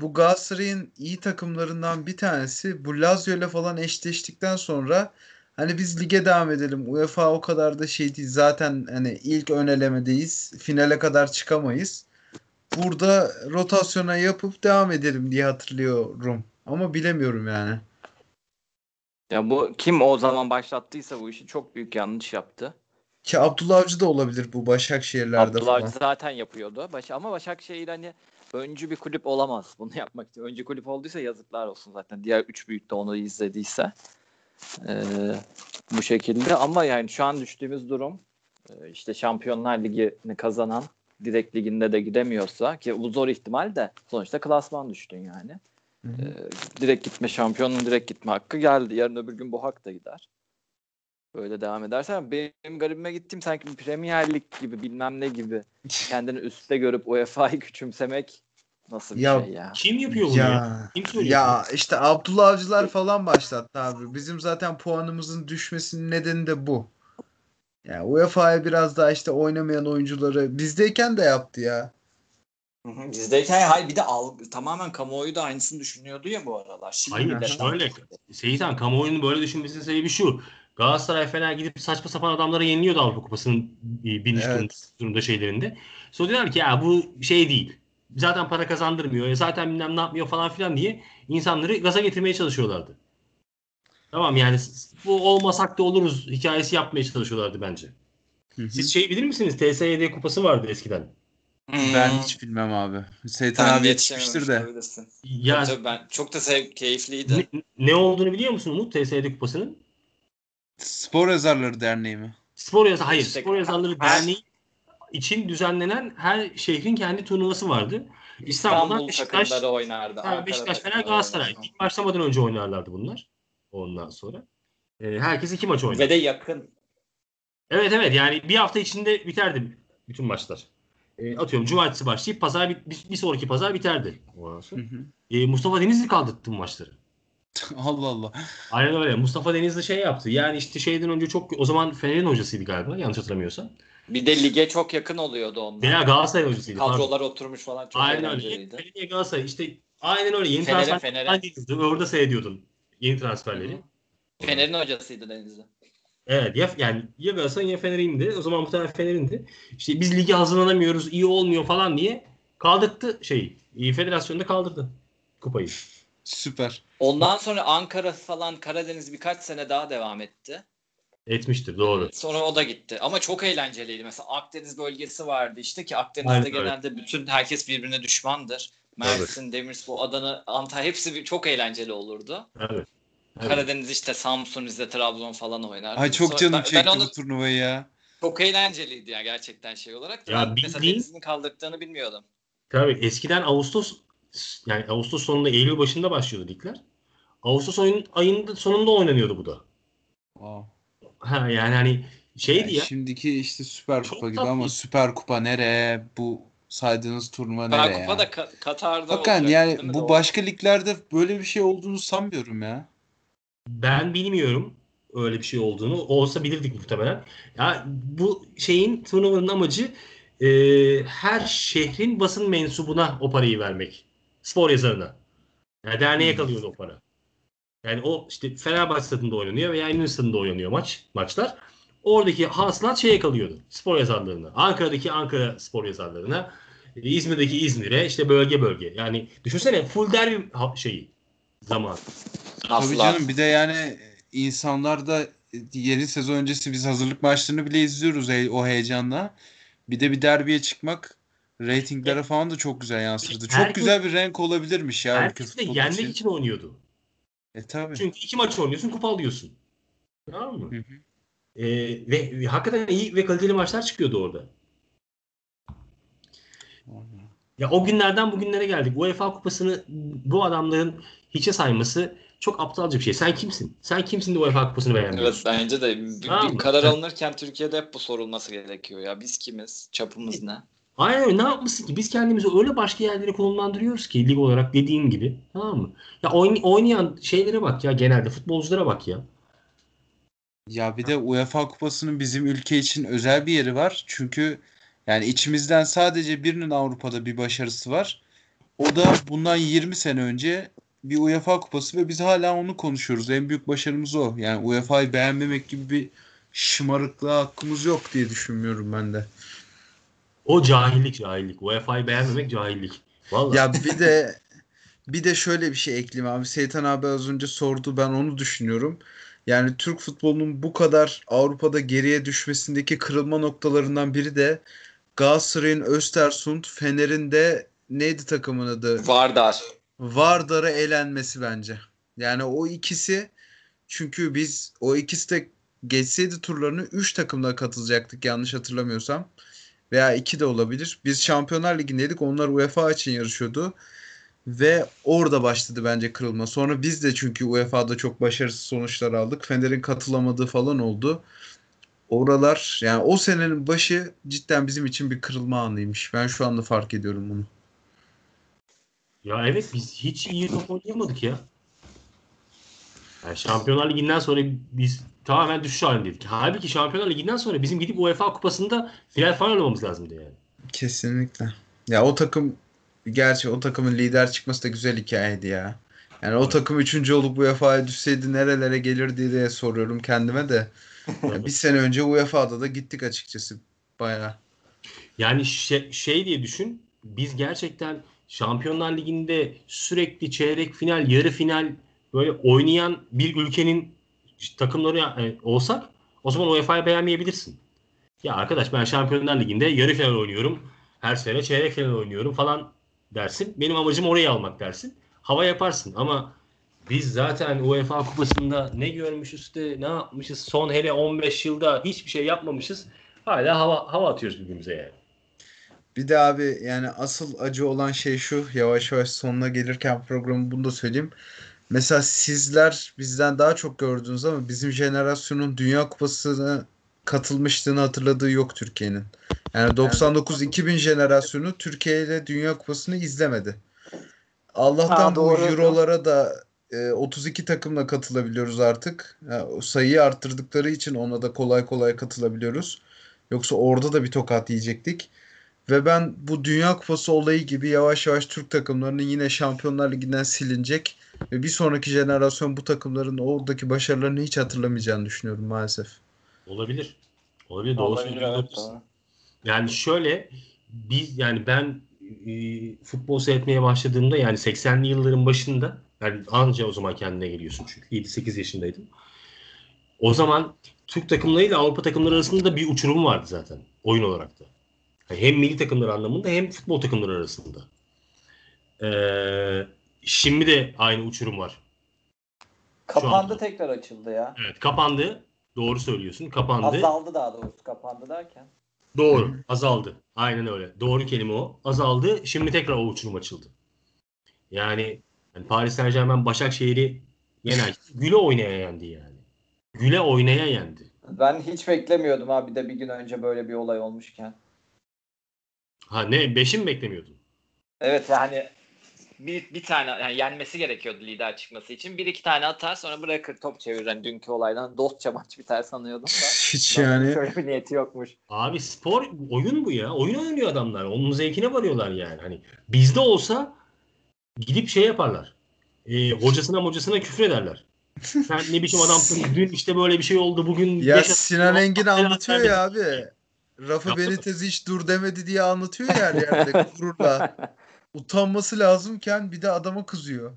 Bu Galatasaray'ın iyi takımlarından bir tanesi bu Lazio ile falan eşleştikten sonra hani biz lige devam edelim. UEFA o kadar da şey değil. Zaten hani ilk ön elemedeyiz. Finale kadar çıkamayız. Burada rotasyona yapıp devam edelim diye hatırlıyorum. Ama bilemiyorum yani.
Ya bu kim o zaman başlattıysa bu işi çok büyük yanlış yaptı.
Ki Abdullah Avcı da olabilir bu Başakşehir'lerde
Abdullah
falan.
Avcı zaten yapıyordu. Baş, ama Başakşehir hani
öncü bir kulüp olamaz bunu yapmak için. Öncü kulüp olduysa yazıklar olsun zaten. Diğer üç büyük de onu izlediyse. Ee, bu şekilde ama yani şu an düştüğümüz durum e, işte Şampiyonlar Ligi'ni kazanan direkt liginde de gidemiyorsa ki bu zor ihtimal de sonuçta klasman düştün yani. Ee, direkt gitme şampiyonun direkt gitme hakkı geldi. Yarın öbür gün bu hak da gider. Böyle devam edersen benim garibime gittiğim sanki bir Premier Lig gibi bilmem ne gibi kendini üstte görüp UEFA'yı küçümsemek nasıl bir
Ya-
şey ya.
Kim yapıyor bunu ya?
Ya
Kim söylüyor?
ya işte Abdullah Avcılar falan başlattı abi. Bizim zaten puanımızın düşmesinin nedeni de bu. Ya UEFA'ya biraz daha işte oynamayan oyuncuları bizdeyken de yaptı ya.
Hı hı. Bizdeyken hayır bir de al, tamamen kamuoyu da aynısını düşünüyordu ya bu aralar. Şimdi
Hayır şöyle. Seyitan kamuoyunun böyle düşünmesinin sebebi şu. Galatasaray Fener gidip saçma sapan adamlara yeniliyordu Avrupa Kupası'nın e, birinci
Evet.
turunda, şeylerinde. Sonra diyorlar ki ya bu şey değil. Zaten para kazandırmıyor. ya Zaten bilmem ne yapmıyor falan filan diye insanları gaza getirmeye çalışıyorlardı. Tamam yani bu olmasak da oluruz hikayesi yapmaya çalışıyorlardı bence. Siz şey bilir misiniz? TSYD kupası vardı eskiden.
Ben
Hmm.
hiç bilmem abi. Seytan
Ben
abi
de
yetişmiştir de.
Ya
Tabii ben çok da sev, keyifliydi.
ne, ne olduğunu biliyor musun Umut TSYD kupasının?
Spor Yazarları Derneği mi?
Spor yazı hayır.
İşte-
Spor yazarları derneği için düzenlenen her şehrin kendi turnuvası vardı. İstanbul'dan
İstanbul
Beşiktaş,
oynardı.
ha, Beşiktaş, Fener, Galatasaray. İlk başlamadan önce oynarlardı bunlar. Ondan sonra. Ee, herkes iki maç oynar.
Ve de yakın.
Evet evet yani bir hafta içinde biterdi bütün maçlar. Ee, atıyorum cumartesi başlayıp pazar bir, bir sonraki pazar biterdi. Ondan
Hı
sonra.
hı.
Ee, Mustafa Denizli kaldırttı bu maçları.
Allah Allah.
Aynen öyle. Mustafa Denizli şey yaptı. Yani işte şeyden önce çok o zaman Fener'in hocasıydı galiba yanlış hatırlamıyorsam.
Bir de lige çok yakın oluyordu onlar.
Veya Galatasaray hocasıydı. pardon.
Kadrolar oturmuş falan çok
Aynen öyle. Fener'e Galatasaray işte aynen öyle. Yeni
Fener'e,
transfer
Fener'e.
değildi. Orada seyrediyordun yeni transferleri.
Fener'in hocasıydı Denizli.
Evet ya yani ya Galatasaray ya Fener'indi. O zaman muhtemelen Fener'indi. İşte biz lige hazırlanamıyoruz, iyi olmuyor falan diye kaldırttı şeyi. İyi federasyonda kaldırdı kupayı.
Süper.
Ondan sonra Ankara falan Karadeniz birkaç sene daha devam etti.
Etmiştir doğru.
Sonra o da gitti. Ama çok eğlenceliydi. Mesela Akdeniz bölgesi vardı işte ki Akdeniz'de
Aynen
genelde bütün herkes birbirine düşmandır. Mersin, Demirspor, Adana, Antalya hepsi bir, çok eğlenceli olurdu.
Evet. evet.
Karadeniz işte Samsun, Rize, Trabzon falan oynardı.
Ay çok
Sonra-
canım
ben-
çekti
ben onu
bu turnuvayı ya.
çok eğlenceliydi ya gerçekten şey olarak.
Ya
ben mesela
bildiğin-
Denizli'nin kaldırdığını bilmiyordum.
Tabii eskiden Ağustos yani Ağustos sonunda Eylül başında başlıyordu ligler. Ağustos ayının, ayında sonunda oynanıyordu bu da.
Wow.
Ha yani hani şeydi
Yani
ya.
Şimdiki işte Süper
Çok
Kupa gibi
tatlı.
ama Süper Kupa nereye? Bu saydığınız turnuva
Süper
nereye
Kupa
ya?
da Ka- Katar'da
Hakan
olacak,
yani bu başka liglerde böyle bir şey olduğunu sanmıyorum ya.
Ben bilmiyorum öyle bir şey olduğunu. Olsa bilirdik muhtemelen. Ya bu şeyin turnuvanın amacı e, her şehrin basın mensubuna o parayı vermek. Spor yazarına. Yani derneğe
Hmm.
kalıyordu o para. Yani o işte Fenerbahçe stadında oynanıyor veya Eminönü stadında oynanıyor maç maçlar. Oradaki hasılat şeye kalıyordu. Spor yazarlarına. Ankara'daki Ankara spor yazarlarına. e, İzmir'deki İzmir'e işte bölge bölge. Yani düşünsene full derbi şeyi zaman.
Tabii canım bir de yani insanlar da yeni sezon öncesi biz hazırlık maçlarını bile izliyoruz o heyecanla. Bir de bir derbiye çıkmak reytinglere falan da çok güzel yansırdı. Çok
Herkes-
güzel bir renk olabilirmiş ya
Herkes de yenmek
için.
için oynuyordu.
E tabii.
Çünkü iki maç oynuyorsun, kupa alıyorsun. Tamam mı?
Hı hı.
Ee, ve, ve hakikaten iyi ve kaliteli maçlar çıkıyordu orada. Ya o günlerden bugünlere geldik. UEFA kupasını bu adamların hiçe sayması çok aptalca bir şey. Sen kimsin? Sen kimsin de UEFA kupasını
Evet
beğenmiyorsun?
bence de bir,
Tamam
bir karar alınırken Türkiye'de hep bu sorulması gerekiyor ya. Biz kimiz? Çapımız ne?
Aynen öyle. Ne yapmışsın ki? Biz kendimizi öyle başka yerlere konumlandırıyoruz ki lig olarak dediğin gibi. Tamam mı? Ya oyn- oynayan şeylere bak ya genelde futbolculara bak ya.
Ya bir de UEFA Kupası'nın bizim ülke için özel bir yeri var. Çünkü yani içimizden sadece birinin Avrupa'da bir başarısı var. O da bundan 20 sene önce bir UEFA Kupası ve biz hala onu konuşuyoruz. En büyük başarımız o. Yani UEFA'yı beğenmemek gibi bir şımarıklığa hakkımız yok diye düşünmüyorum ben de.
O cahillik cahillik. UEFA'yı beğenmemek cahillik. Vallahi.
Ya bir de bir de şöyle bir şey ekleyeyim abi. Seytan abi az önce sordu. Ben onu düşünüyorum. Yani Türk futbolunun bu kadar Avrupa'da geriye düşmesindeki kırılma noktalarından biri de Galatasaray'ın Östersund, Fener'in de neydi takımın adı?
Vardar.
Vardar'a elenmesi bence. Yani o ikisi çünkü biz o ikisi de geçseydi turlarını 3 takımla katılacaktık yanlış hatırlamıyorsam. Veya 2 de olabilir. Biz Şampiyonlar Ligi'ndeydik. Onlar UEFA için yarışıyordu. Ve orada başladı bence kırılma. Sonra biz de çünkü UEFA'da çok başarısız sonuçlar aldık. Fener'in katılamadığı falan oldu. Oralar yani o senenin başı cidden bizim için bir kırılma anıymış. Ben şu anda fark ediyorum bunu.
Ya evet biz hiç iyi top oynayamadık ya. Yani Şampiyonlar Ligi'nden sonra biz tamamen düşüş halindeydik. Halbuki Şampiyonlar Ligi'nden sonra bizim gidip UEFA Kupası'nda final falan oynamamız lazımdı yani.
Kesinlikle. Ya o takım gerçi o takımın lider çıkması da güzel hikayeydi ya. Yani o takım üçüncü olup UEFA'ya düşseydi nerelere gelirdi diye soruyorum kendime de. Ya bir sene önce UEFA'da da gittik açıkçası bayağı.
Yani şey, şey diye düşün. Biz gerçekten Şampiyonlar Ligi'nde sürekli çeyrek final, yarı final böyle oynayan bir ülkenin takımları e, olsak o zaman UEFA'yı beğenmeyebilirsin. Ya arkadaş ben Şampiyonlar Ligi'nde yarı final oynuyorum. Her sene çeyrek final oynuyorum falan dersin. Benim amacım orayı almak dersin. Hava yaparsın ama biz zaten UEFA kupasında ne görmüşüz de ne yapmışız son hele 15 yılda hiçbir şey yapmamışız. Hala hava hava atıyoruz birbirimize yani.
Bir de abi yani asıl acı olan şey şu yavaş yavaş sonuna gelirken programı bunu da söyleyeyim. Mesela sizler bizden daha çok gördünüz ama bizim jenerasyonun Dünya Kupası'na katılmışlığını hatırladığı yok Türkiye'nin. Yani 99-2000 jenerasyonu Türkiye ile Dünya Kupası'nı izlemedi. Allah'tan
Ha,
bu
doğru.
Euro'lara da e, 32 takımla katılabiliyoruz artık. Yani o sayıyı arttırdıkları için ona da kolay kolay katılabiliyoruz. Yoksa orada da bir tokat yiyecektik. Ve ben bu Dünya Kupası olayı gibi yavaş yavaş Türk takımlarının yine Şampiyonlar Ligi'nden silinecek ve bir sonraki jenerasyon bu takımların oradaki başarılarını hiç hatırlamayacağını düşünüyorum maalesef.
Olabilir. Olabilir.
Olabilir, evet.
Yani şöyle biz yani ben e, futbol seyretmeye başladığımda yani 80'li yılların başında yani anca o zaman kendine geliyorsun çünkü 7-8 yaşındaydım. O zaman Türk takımlarıyla Avrupa takımları arasında da bir uçurum vardı zaten oyun olarak da. Yani hem milli takımlar anlamında hem futbol takımları arasında. Ee, şimdi de aynı uçurum var.
Kapandı tekrar açıldı ya.
Evet kapandı. Doğru söylüyorsun. Kapandı.
Azaldı daha doğrusu kapandı derken.
Doğru. Azaldı. Aynen öyle. Doğru kelime o. Azaldı. Şimdi tekrar o uçurum açıldı. Yani, yani Paris Saint Germain Başakşehir'i yener. Güle oynaya yendi yani. Güle oynaya yendi.
Ben hiç beklemiyordum abi de bir gün önce böyle bir olay olmuşken.
Ha ne? Beşi mi beklemiyordun?
Evet yani
bir, bir tane yani yenmesi gerekiyordu lider çıkması için. Bir iki tane atar sonra bırakır top çevirir. Yani dünkü olaydan dostça maç biter sanıyordum da.
Hiç yani
Şöyle bir niyeti yokmuş.
Abi spor oyun bu ya. Oyun oynuyor adamlar. Onun zevkine varıyorlar yani. Hani bizde olsa gidip şey yaparlar. Ee, hocasına hocasına küfür ederler. Sen ne biçim adamsın. Dün işte böyle bir şey oldu. Bugün
ya Sinan Engin anlatıyor ya abi. Rafa? Benitez hiç dur demedi diye anlatıyor ya her yerde gururla. Utanması lazımken bir de adama kızıyor.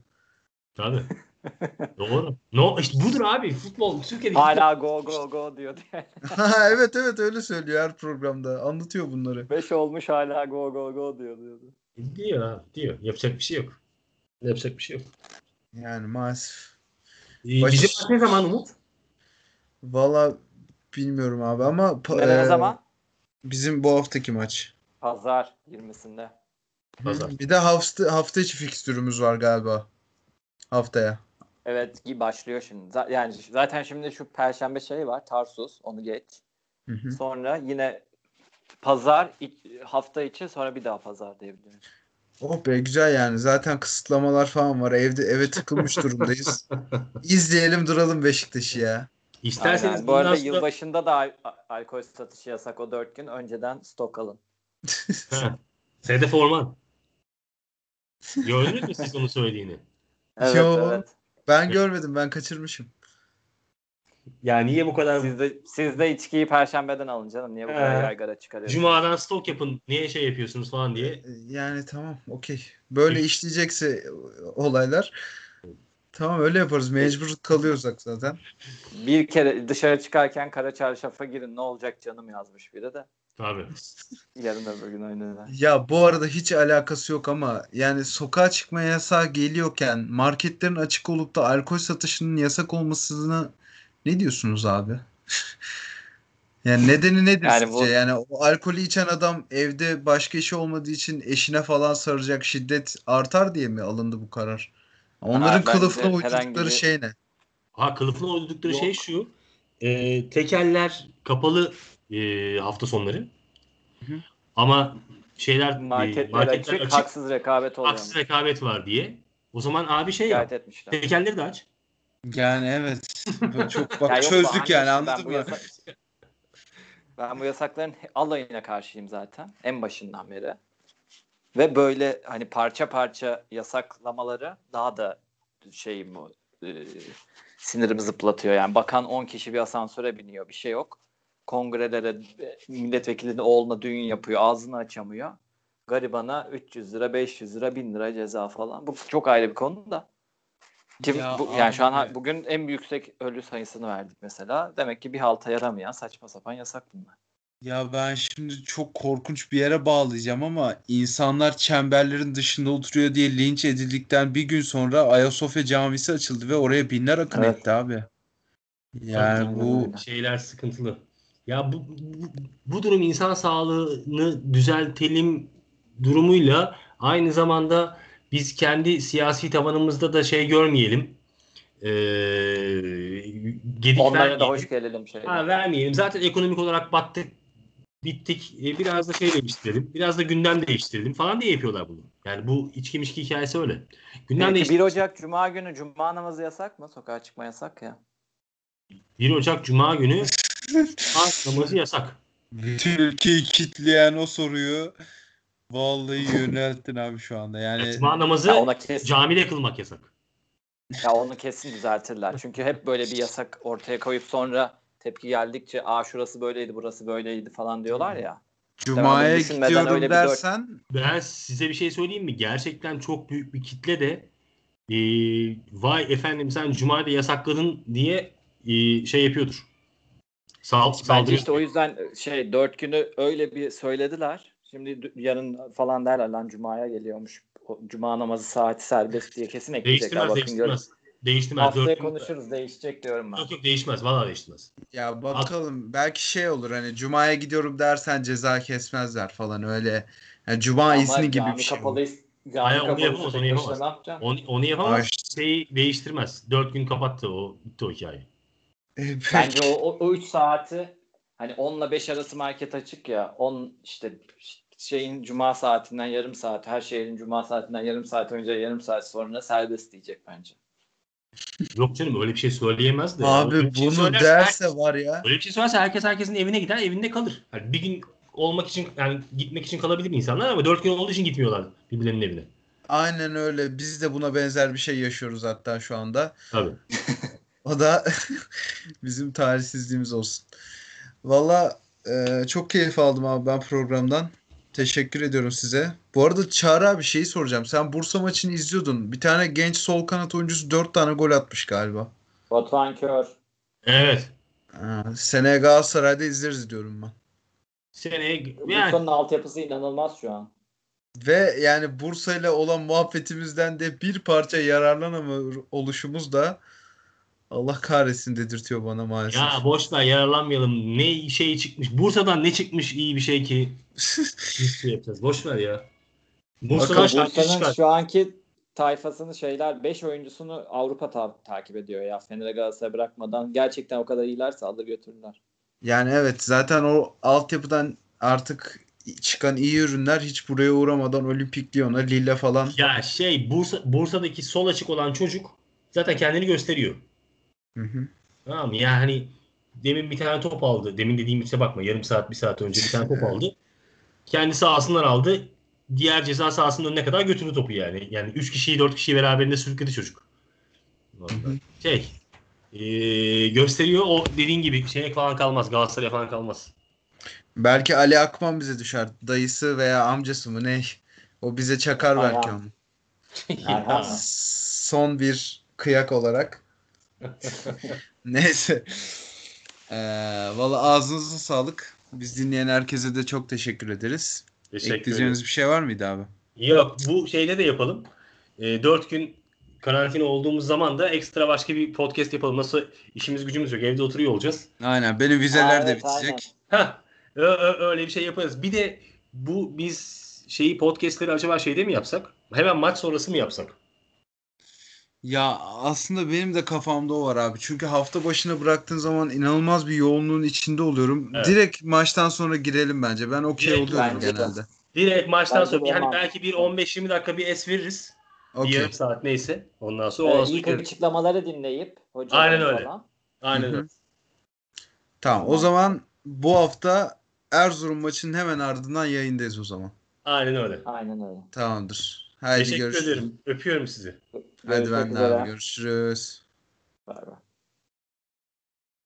Tabii. Doğru. No, işte budur abi. Futbol. Türkiye'de
Hala go go go diyor
evet evet öyle söylüyor her programda. Anlatıyor bunları.
5 olmuş hala go go go diyor diyordu.
Diyor abi. Diyor. Yapacak bir şey yok. Yapacak bir şey yok.
Yani maalesef.
Ee,
Baş-
Bizim maç ne zaman Umut?
Valla bilmiyorum abi ama
Ne, ne
e,
zaman?
bizim bu haftaki maç.
Pazar 20'sinde.
Pazar.
Bir de hafta hafta içi fikstürümüz var galiba. Haftaya.
Evet başlıyor şimdi. Z- yani zaten şimdi şu perşembe şey var. Tarsus onu geç.
Hı hı.
Sonra yine pazar iç- hafta içi sonra bir daha pazar diyebilirim.
Oh be güzel yani. Zaten kısıtlamalar falan var. Evde eve tıkılmış durumdayız. İzleyelim duralım Beşiktaş'ı ya.
İsterseniz
Aynen. Bu arada
sonra-
yılbaşında da al- alkol satışı yasak o 4 gün. Önceden stok alın.
Sedef Orman. Gördünüz mü siz onu söylediğini?
Evet
Yo.
evet.
Ben görmedim. Ben kaçırmışım.
Ya niye bu kadar
Siz de, siz de içkiyi perşembeden alın canım. Niye bu kadar
He.
yaygara çıkarıyorsunuz?
Cuma'dan stok yapın. Niye şey yapıyorsunuz falan diye.
Yani tamam okey. Böyle işleyecekse olaylar tamam öyle yaparız. Mecbur kalıyorsak zaten.
Bir kere dışarı çıkarken kara çarşafa girin ne olacak canım yazmış biri de.
Tabii.
Yarın öbür gün oynarlar.
Ya bu arada hiç alakası yok ama yani sokağa çıkma yasağı geliyorken marketlerin açık olup da alkol satışının yasak olmasını ne diyorsunuz abi? Yani nedeni nedir
Yani
sizce?
bu-
Yani o alkolü içen adam evde başka işi olmadığı için eşine falan saracak şiddet artar diye mi alındı bu karar? Onların kılıfına
herhangi
uydurdukları
bir-
şey ne?
Ha kılıfına uydurdukları
Yok.
şey şu. E, tekeller kapalı e, hafta sonları.
Hı.
Ama şeyler e,
Marketler, açık, haksız rekabet oluyor.
haksız rekabet var diye. O zaman abi şey yap.
etmişler.
Tekelleri de aç.
Yani evet. Çok bak
Ya
çözdük yani anladın
ben bu
mı?
yasak- Ben bu yasakların alayına karşıyım zaten. En başından beri. Ve böyle hani parça parça yasaklamaları daha da şey bu e, sinirimi zıplatıyor. Yani bakan 10 kişi bir asansöre biniyor. Bir şey yok. Kongrelere milletvekilinin oğluna düğün yapıyor. Ağzını açamıyor. Garibana 300 lira, 500 lira, 1000 lira ceza falan. Bu çok ayrı bir konu da. Ki
Ya
bu, yani şu an bugün en yüksek ölü sayısını verdik mesela. Demek ki bir halta yaramayan saçma sapan yasak bunlar.
Ya ben şimdi çok korkunç bir yere bağlayacağım ama insanlar çemberlerin dışında oturuyor diye linç edildikten bir gün sonra Ayasofya Camisi açıldı ve oraya binler akın
Evet.
etti abi. Yani bu
şeyler sıkıntılı. Ya bu, bu, bu durum insan sağlığını düzeltelim durumuyla aynı zamanda biz kendi siyasi tabanımızda da şey görmeyelim. Ee, gedik
Onlara da
vermeyelim.
hoş gelelim şey.
Ha, vermeyelim. Zaten ekonomik olarak battık. Bittik. E, biraz da şey değiştirelim. Biraz da gündem değiştirelim falan diye yapıyorlar bunu. Yani bu içki mişki hikayesi öyle. Gündem
Peki,
değiş
1 Ocak Cuma günü Cuma namazı yasak mı? Sokağa çıkma yasak ya.
1 Ocak Cuma günü Ankara namazı yasak.
bütün ülkeyi kitleyen o soruyu vallahi yönelttin abi şu anda. Yani
Cuma namazı
Ya ona kesin,
camide kılmak yasak.
ya onu kesin düzeltirler. Çünkü hep böyle bir yasak ortaya koyup sonra tepki geldikçe aa şurası böyleydi burası böyleydi falan diyorlar ya.
Cuma'ya gidiyorum
öyle bir dört-
dersen
Ben size bir şey söyleyeyim mi? Gerçekten çok büyük bir kitle de e, vay efendim sen Cuma'da yasakladın diye e, şey yapıyordur. Sal,
Bence işte o yüzden şey dört günü öyle bir söylediler. Şimdi yarın falan derler lan Cuma'ya geliyormuş. O Cuma namazı saati serbest diye kesin ekleyecekler.
Değiştirmez,
Bakın görün.
değiştirmez. Değiştirmez.
Haftaya
Dört gün-
konuşuruz değişecek diyorum ben.
Yok yok değişmez. Vallahi değiştirmez.
ya bakalım belki şey olur hani Cuma'ya gidiyorum dersen ceza kesmezler falan öyle. Yani Cuma
Ama
izni gibi bir şey.
kapalı,
Hayır, onu yapamaz, onu yapamaz. Onu, onu yapamaz.
Ay.
Şeyi değiştirmez. Dört gün kapattı o. Bitti o hikaye.
E,
Bence o, o, o 3 saati hani 10 ile 5 arası market açık ya 10 işte şeyin cuma saatinden yarım saat her şeyin cuma saatinden yarım saat önce yarım saat sonra serbest diyecek bence.
Yok canım öyle bir şey söyleyemez de.
Abi
Öyle şey
bunu
söylerse
derse
herkes-
var ya.
Öyle bir şey söylerse herkes herkesin evine gider, evinde kalır. Yani bir gün olmak için yani gitmek için kalabilir insanlar ama dört gün olduğu için gitmiyorlar birbirlerinin evine.
Aynen öyle. Biz de buna benzer bir şey yaşıyoruz hatta şu anda.
Tabii.
O da bizim tarihsizliğimiz olsun. Valla e, çok keyif aldım abi ben programdan. Teşekkür ediyorum size. Bu arada Çağrı abi şeyi soracağım. Sen Bursa maçını izliyordun. Bir tane genç sol kanat oyuncusu 4 tane gol atmış galiba.
Batuhan Kör.
Evet.
Ha, seneye Galatasaray'da izleriz diyorum ben.
Seneye
Yani. Bursa'nın altyapısı inanılmaz şu an.
Ve yani Bursa ile olan muhabbetimizden de bir parça yararlanamıyor oluşumuz da Allah kahretsin dedirtiyor bana maalesef.
ya boş ver yararlanmayalım. Ne şey çıkmış. Bursa'dan ne çıkmış iyi bir şey ki şey yapacağız. Boş ver ya. Bursa'dan şarkı
Bursa'nın
çıkar.
şu anki tayfasını şeyler 5 oyuncusunu Avrupa ta- takip ediyor ya. Fener'e Galatasaray bırakmadan. Gerçekten o kadar iyilerse alır götürürler.
Yani evet zaten o altyapıdan artık çıkan iyi ürünler hiç buraya uğramadan Olimpik Lyon'a, Lille falan.
Ya şey Bursa, Bursa'daki sol açık olan çocuk zaten kendini gösteriyor.
Hı hı.
Tamam? Yani hani demin bir tane top aldı. Demin dediğim işte bakma yarım saat bir saat önce bir tane top aldı. Kendi sahasından aldı. Diğer ceza sahasının önüne kadar götürdü topu yani. Yani 3 kişiyi 4 kişiyi beraberinde sürükledi çocuk. Şey eee, gösteriyor o dediğin gibi şeye falan kalmaz. Galatasaray falan kalmaz.
Belki Ali Akman bize düşer. Dayısı veya amcası mı ne? O bize çakar
Aynen.
belki onu. Son bir kıyak olarak. Neyse. Ee, Valla ağzınıza sağlık. Biz dinleyen herkese de çok teşekkür ederiz.
Teşekkür.
Ekleyeceğiniz bir şey var mıydı abi?
Yok bu şeyde de yapalım. E, 4 gün karantina olduğumuz zaman da ekstra başka bir podcast yapalım. Nasıl işimiz gücümüz yok. Evde oturuyor olacağız.
Aynen. Benim vizeler de
Evet,
bitecek.
Ha öyle bir şey yaparız. Bir de bu biz şeyi podcastleri acaba şeyde mi yapsak? Hemen maç sonrası mı yapsak?
Ya aslında benim de kafamda o var abi. Çünkü hafta başına bıraktığın zaman inanılmaz bir yoğunluğun içinde oluyorum.
Evet.
Direkt maçtan sonra girelim bence. Ben okey
Direkt
oluyorum
bence de.
genelde.
Direkt maçtan
Bence
sonra
olmaz.
belki bir 15-20 dakika bir es veririz. Bir
Okey.
yarım saat neyse. Ondan sonra
Ee,
ondan sonra
ilk açıklamaları dinleyip hocaların
Aynen öyle.
falan.
Aynen
Hı hı.
öyle.
Tamam. O zaman bu hafta Erzurum maçının hemen ardından yayındayız o zaman.
Aynen öyle.
Aynen öyle.
Tamamdır. Haydi
Teşekkür
görüşürüz.
ederim. Öpüyorum sizi.
Hadi
Görüşmek
ben de
üzere.
abi görüşürüz.
Bay bay.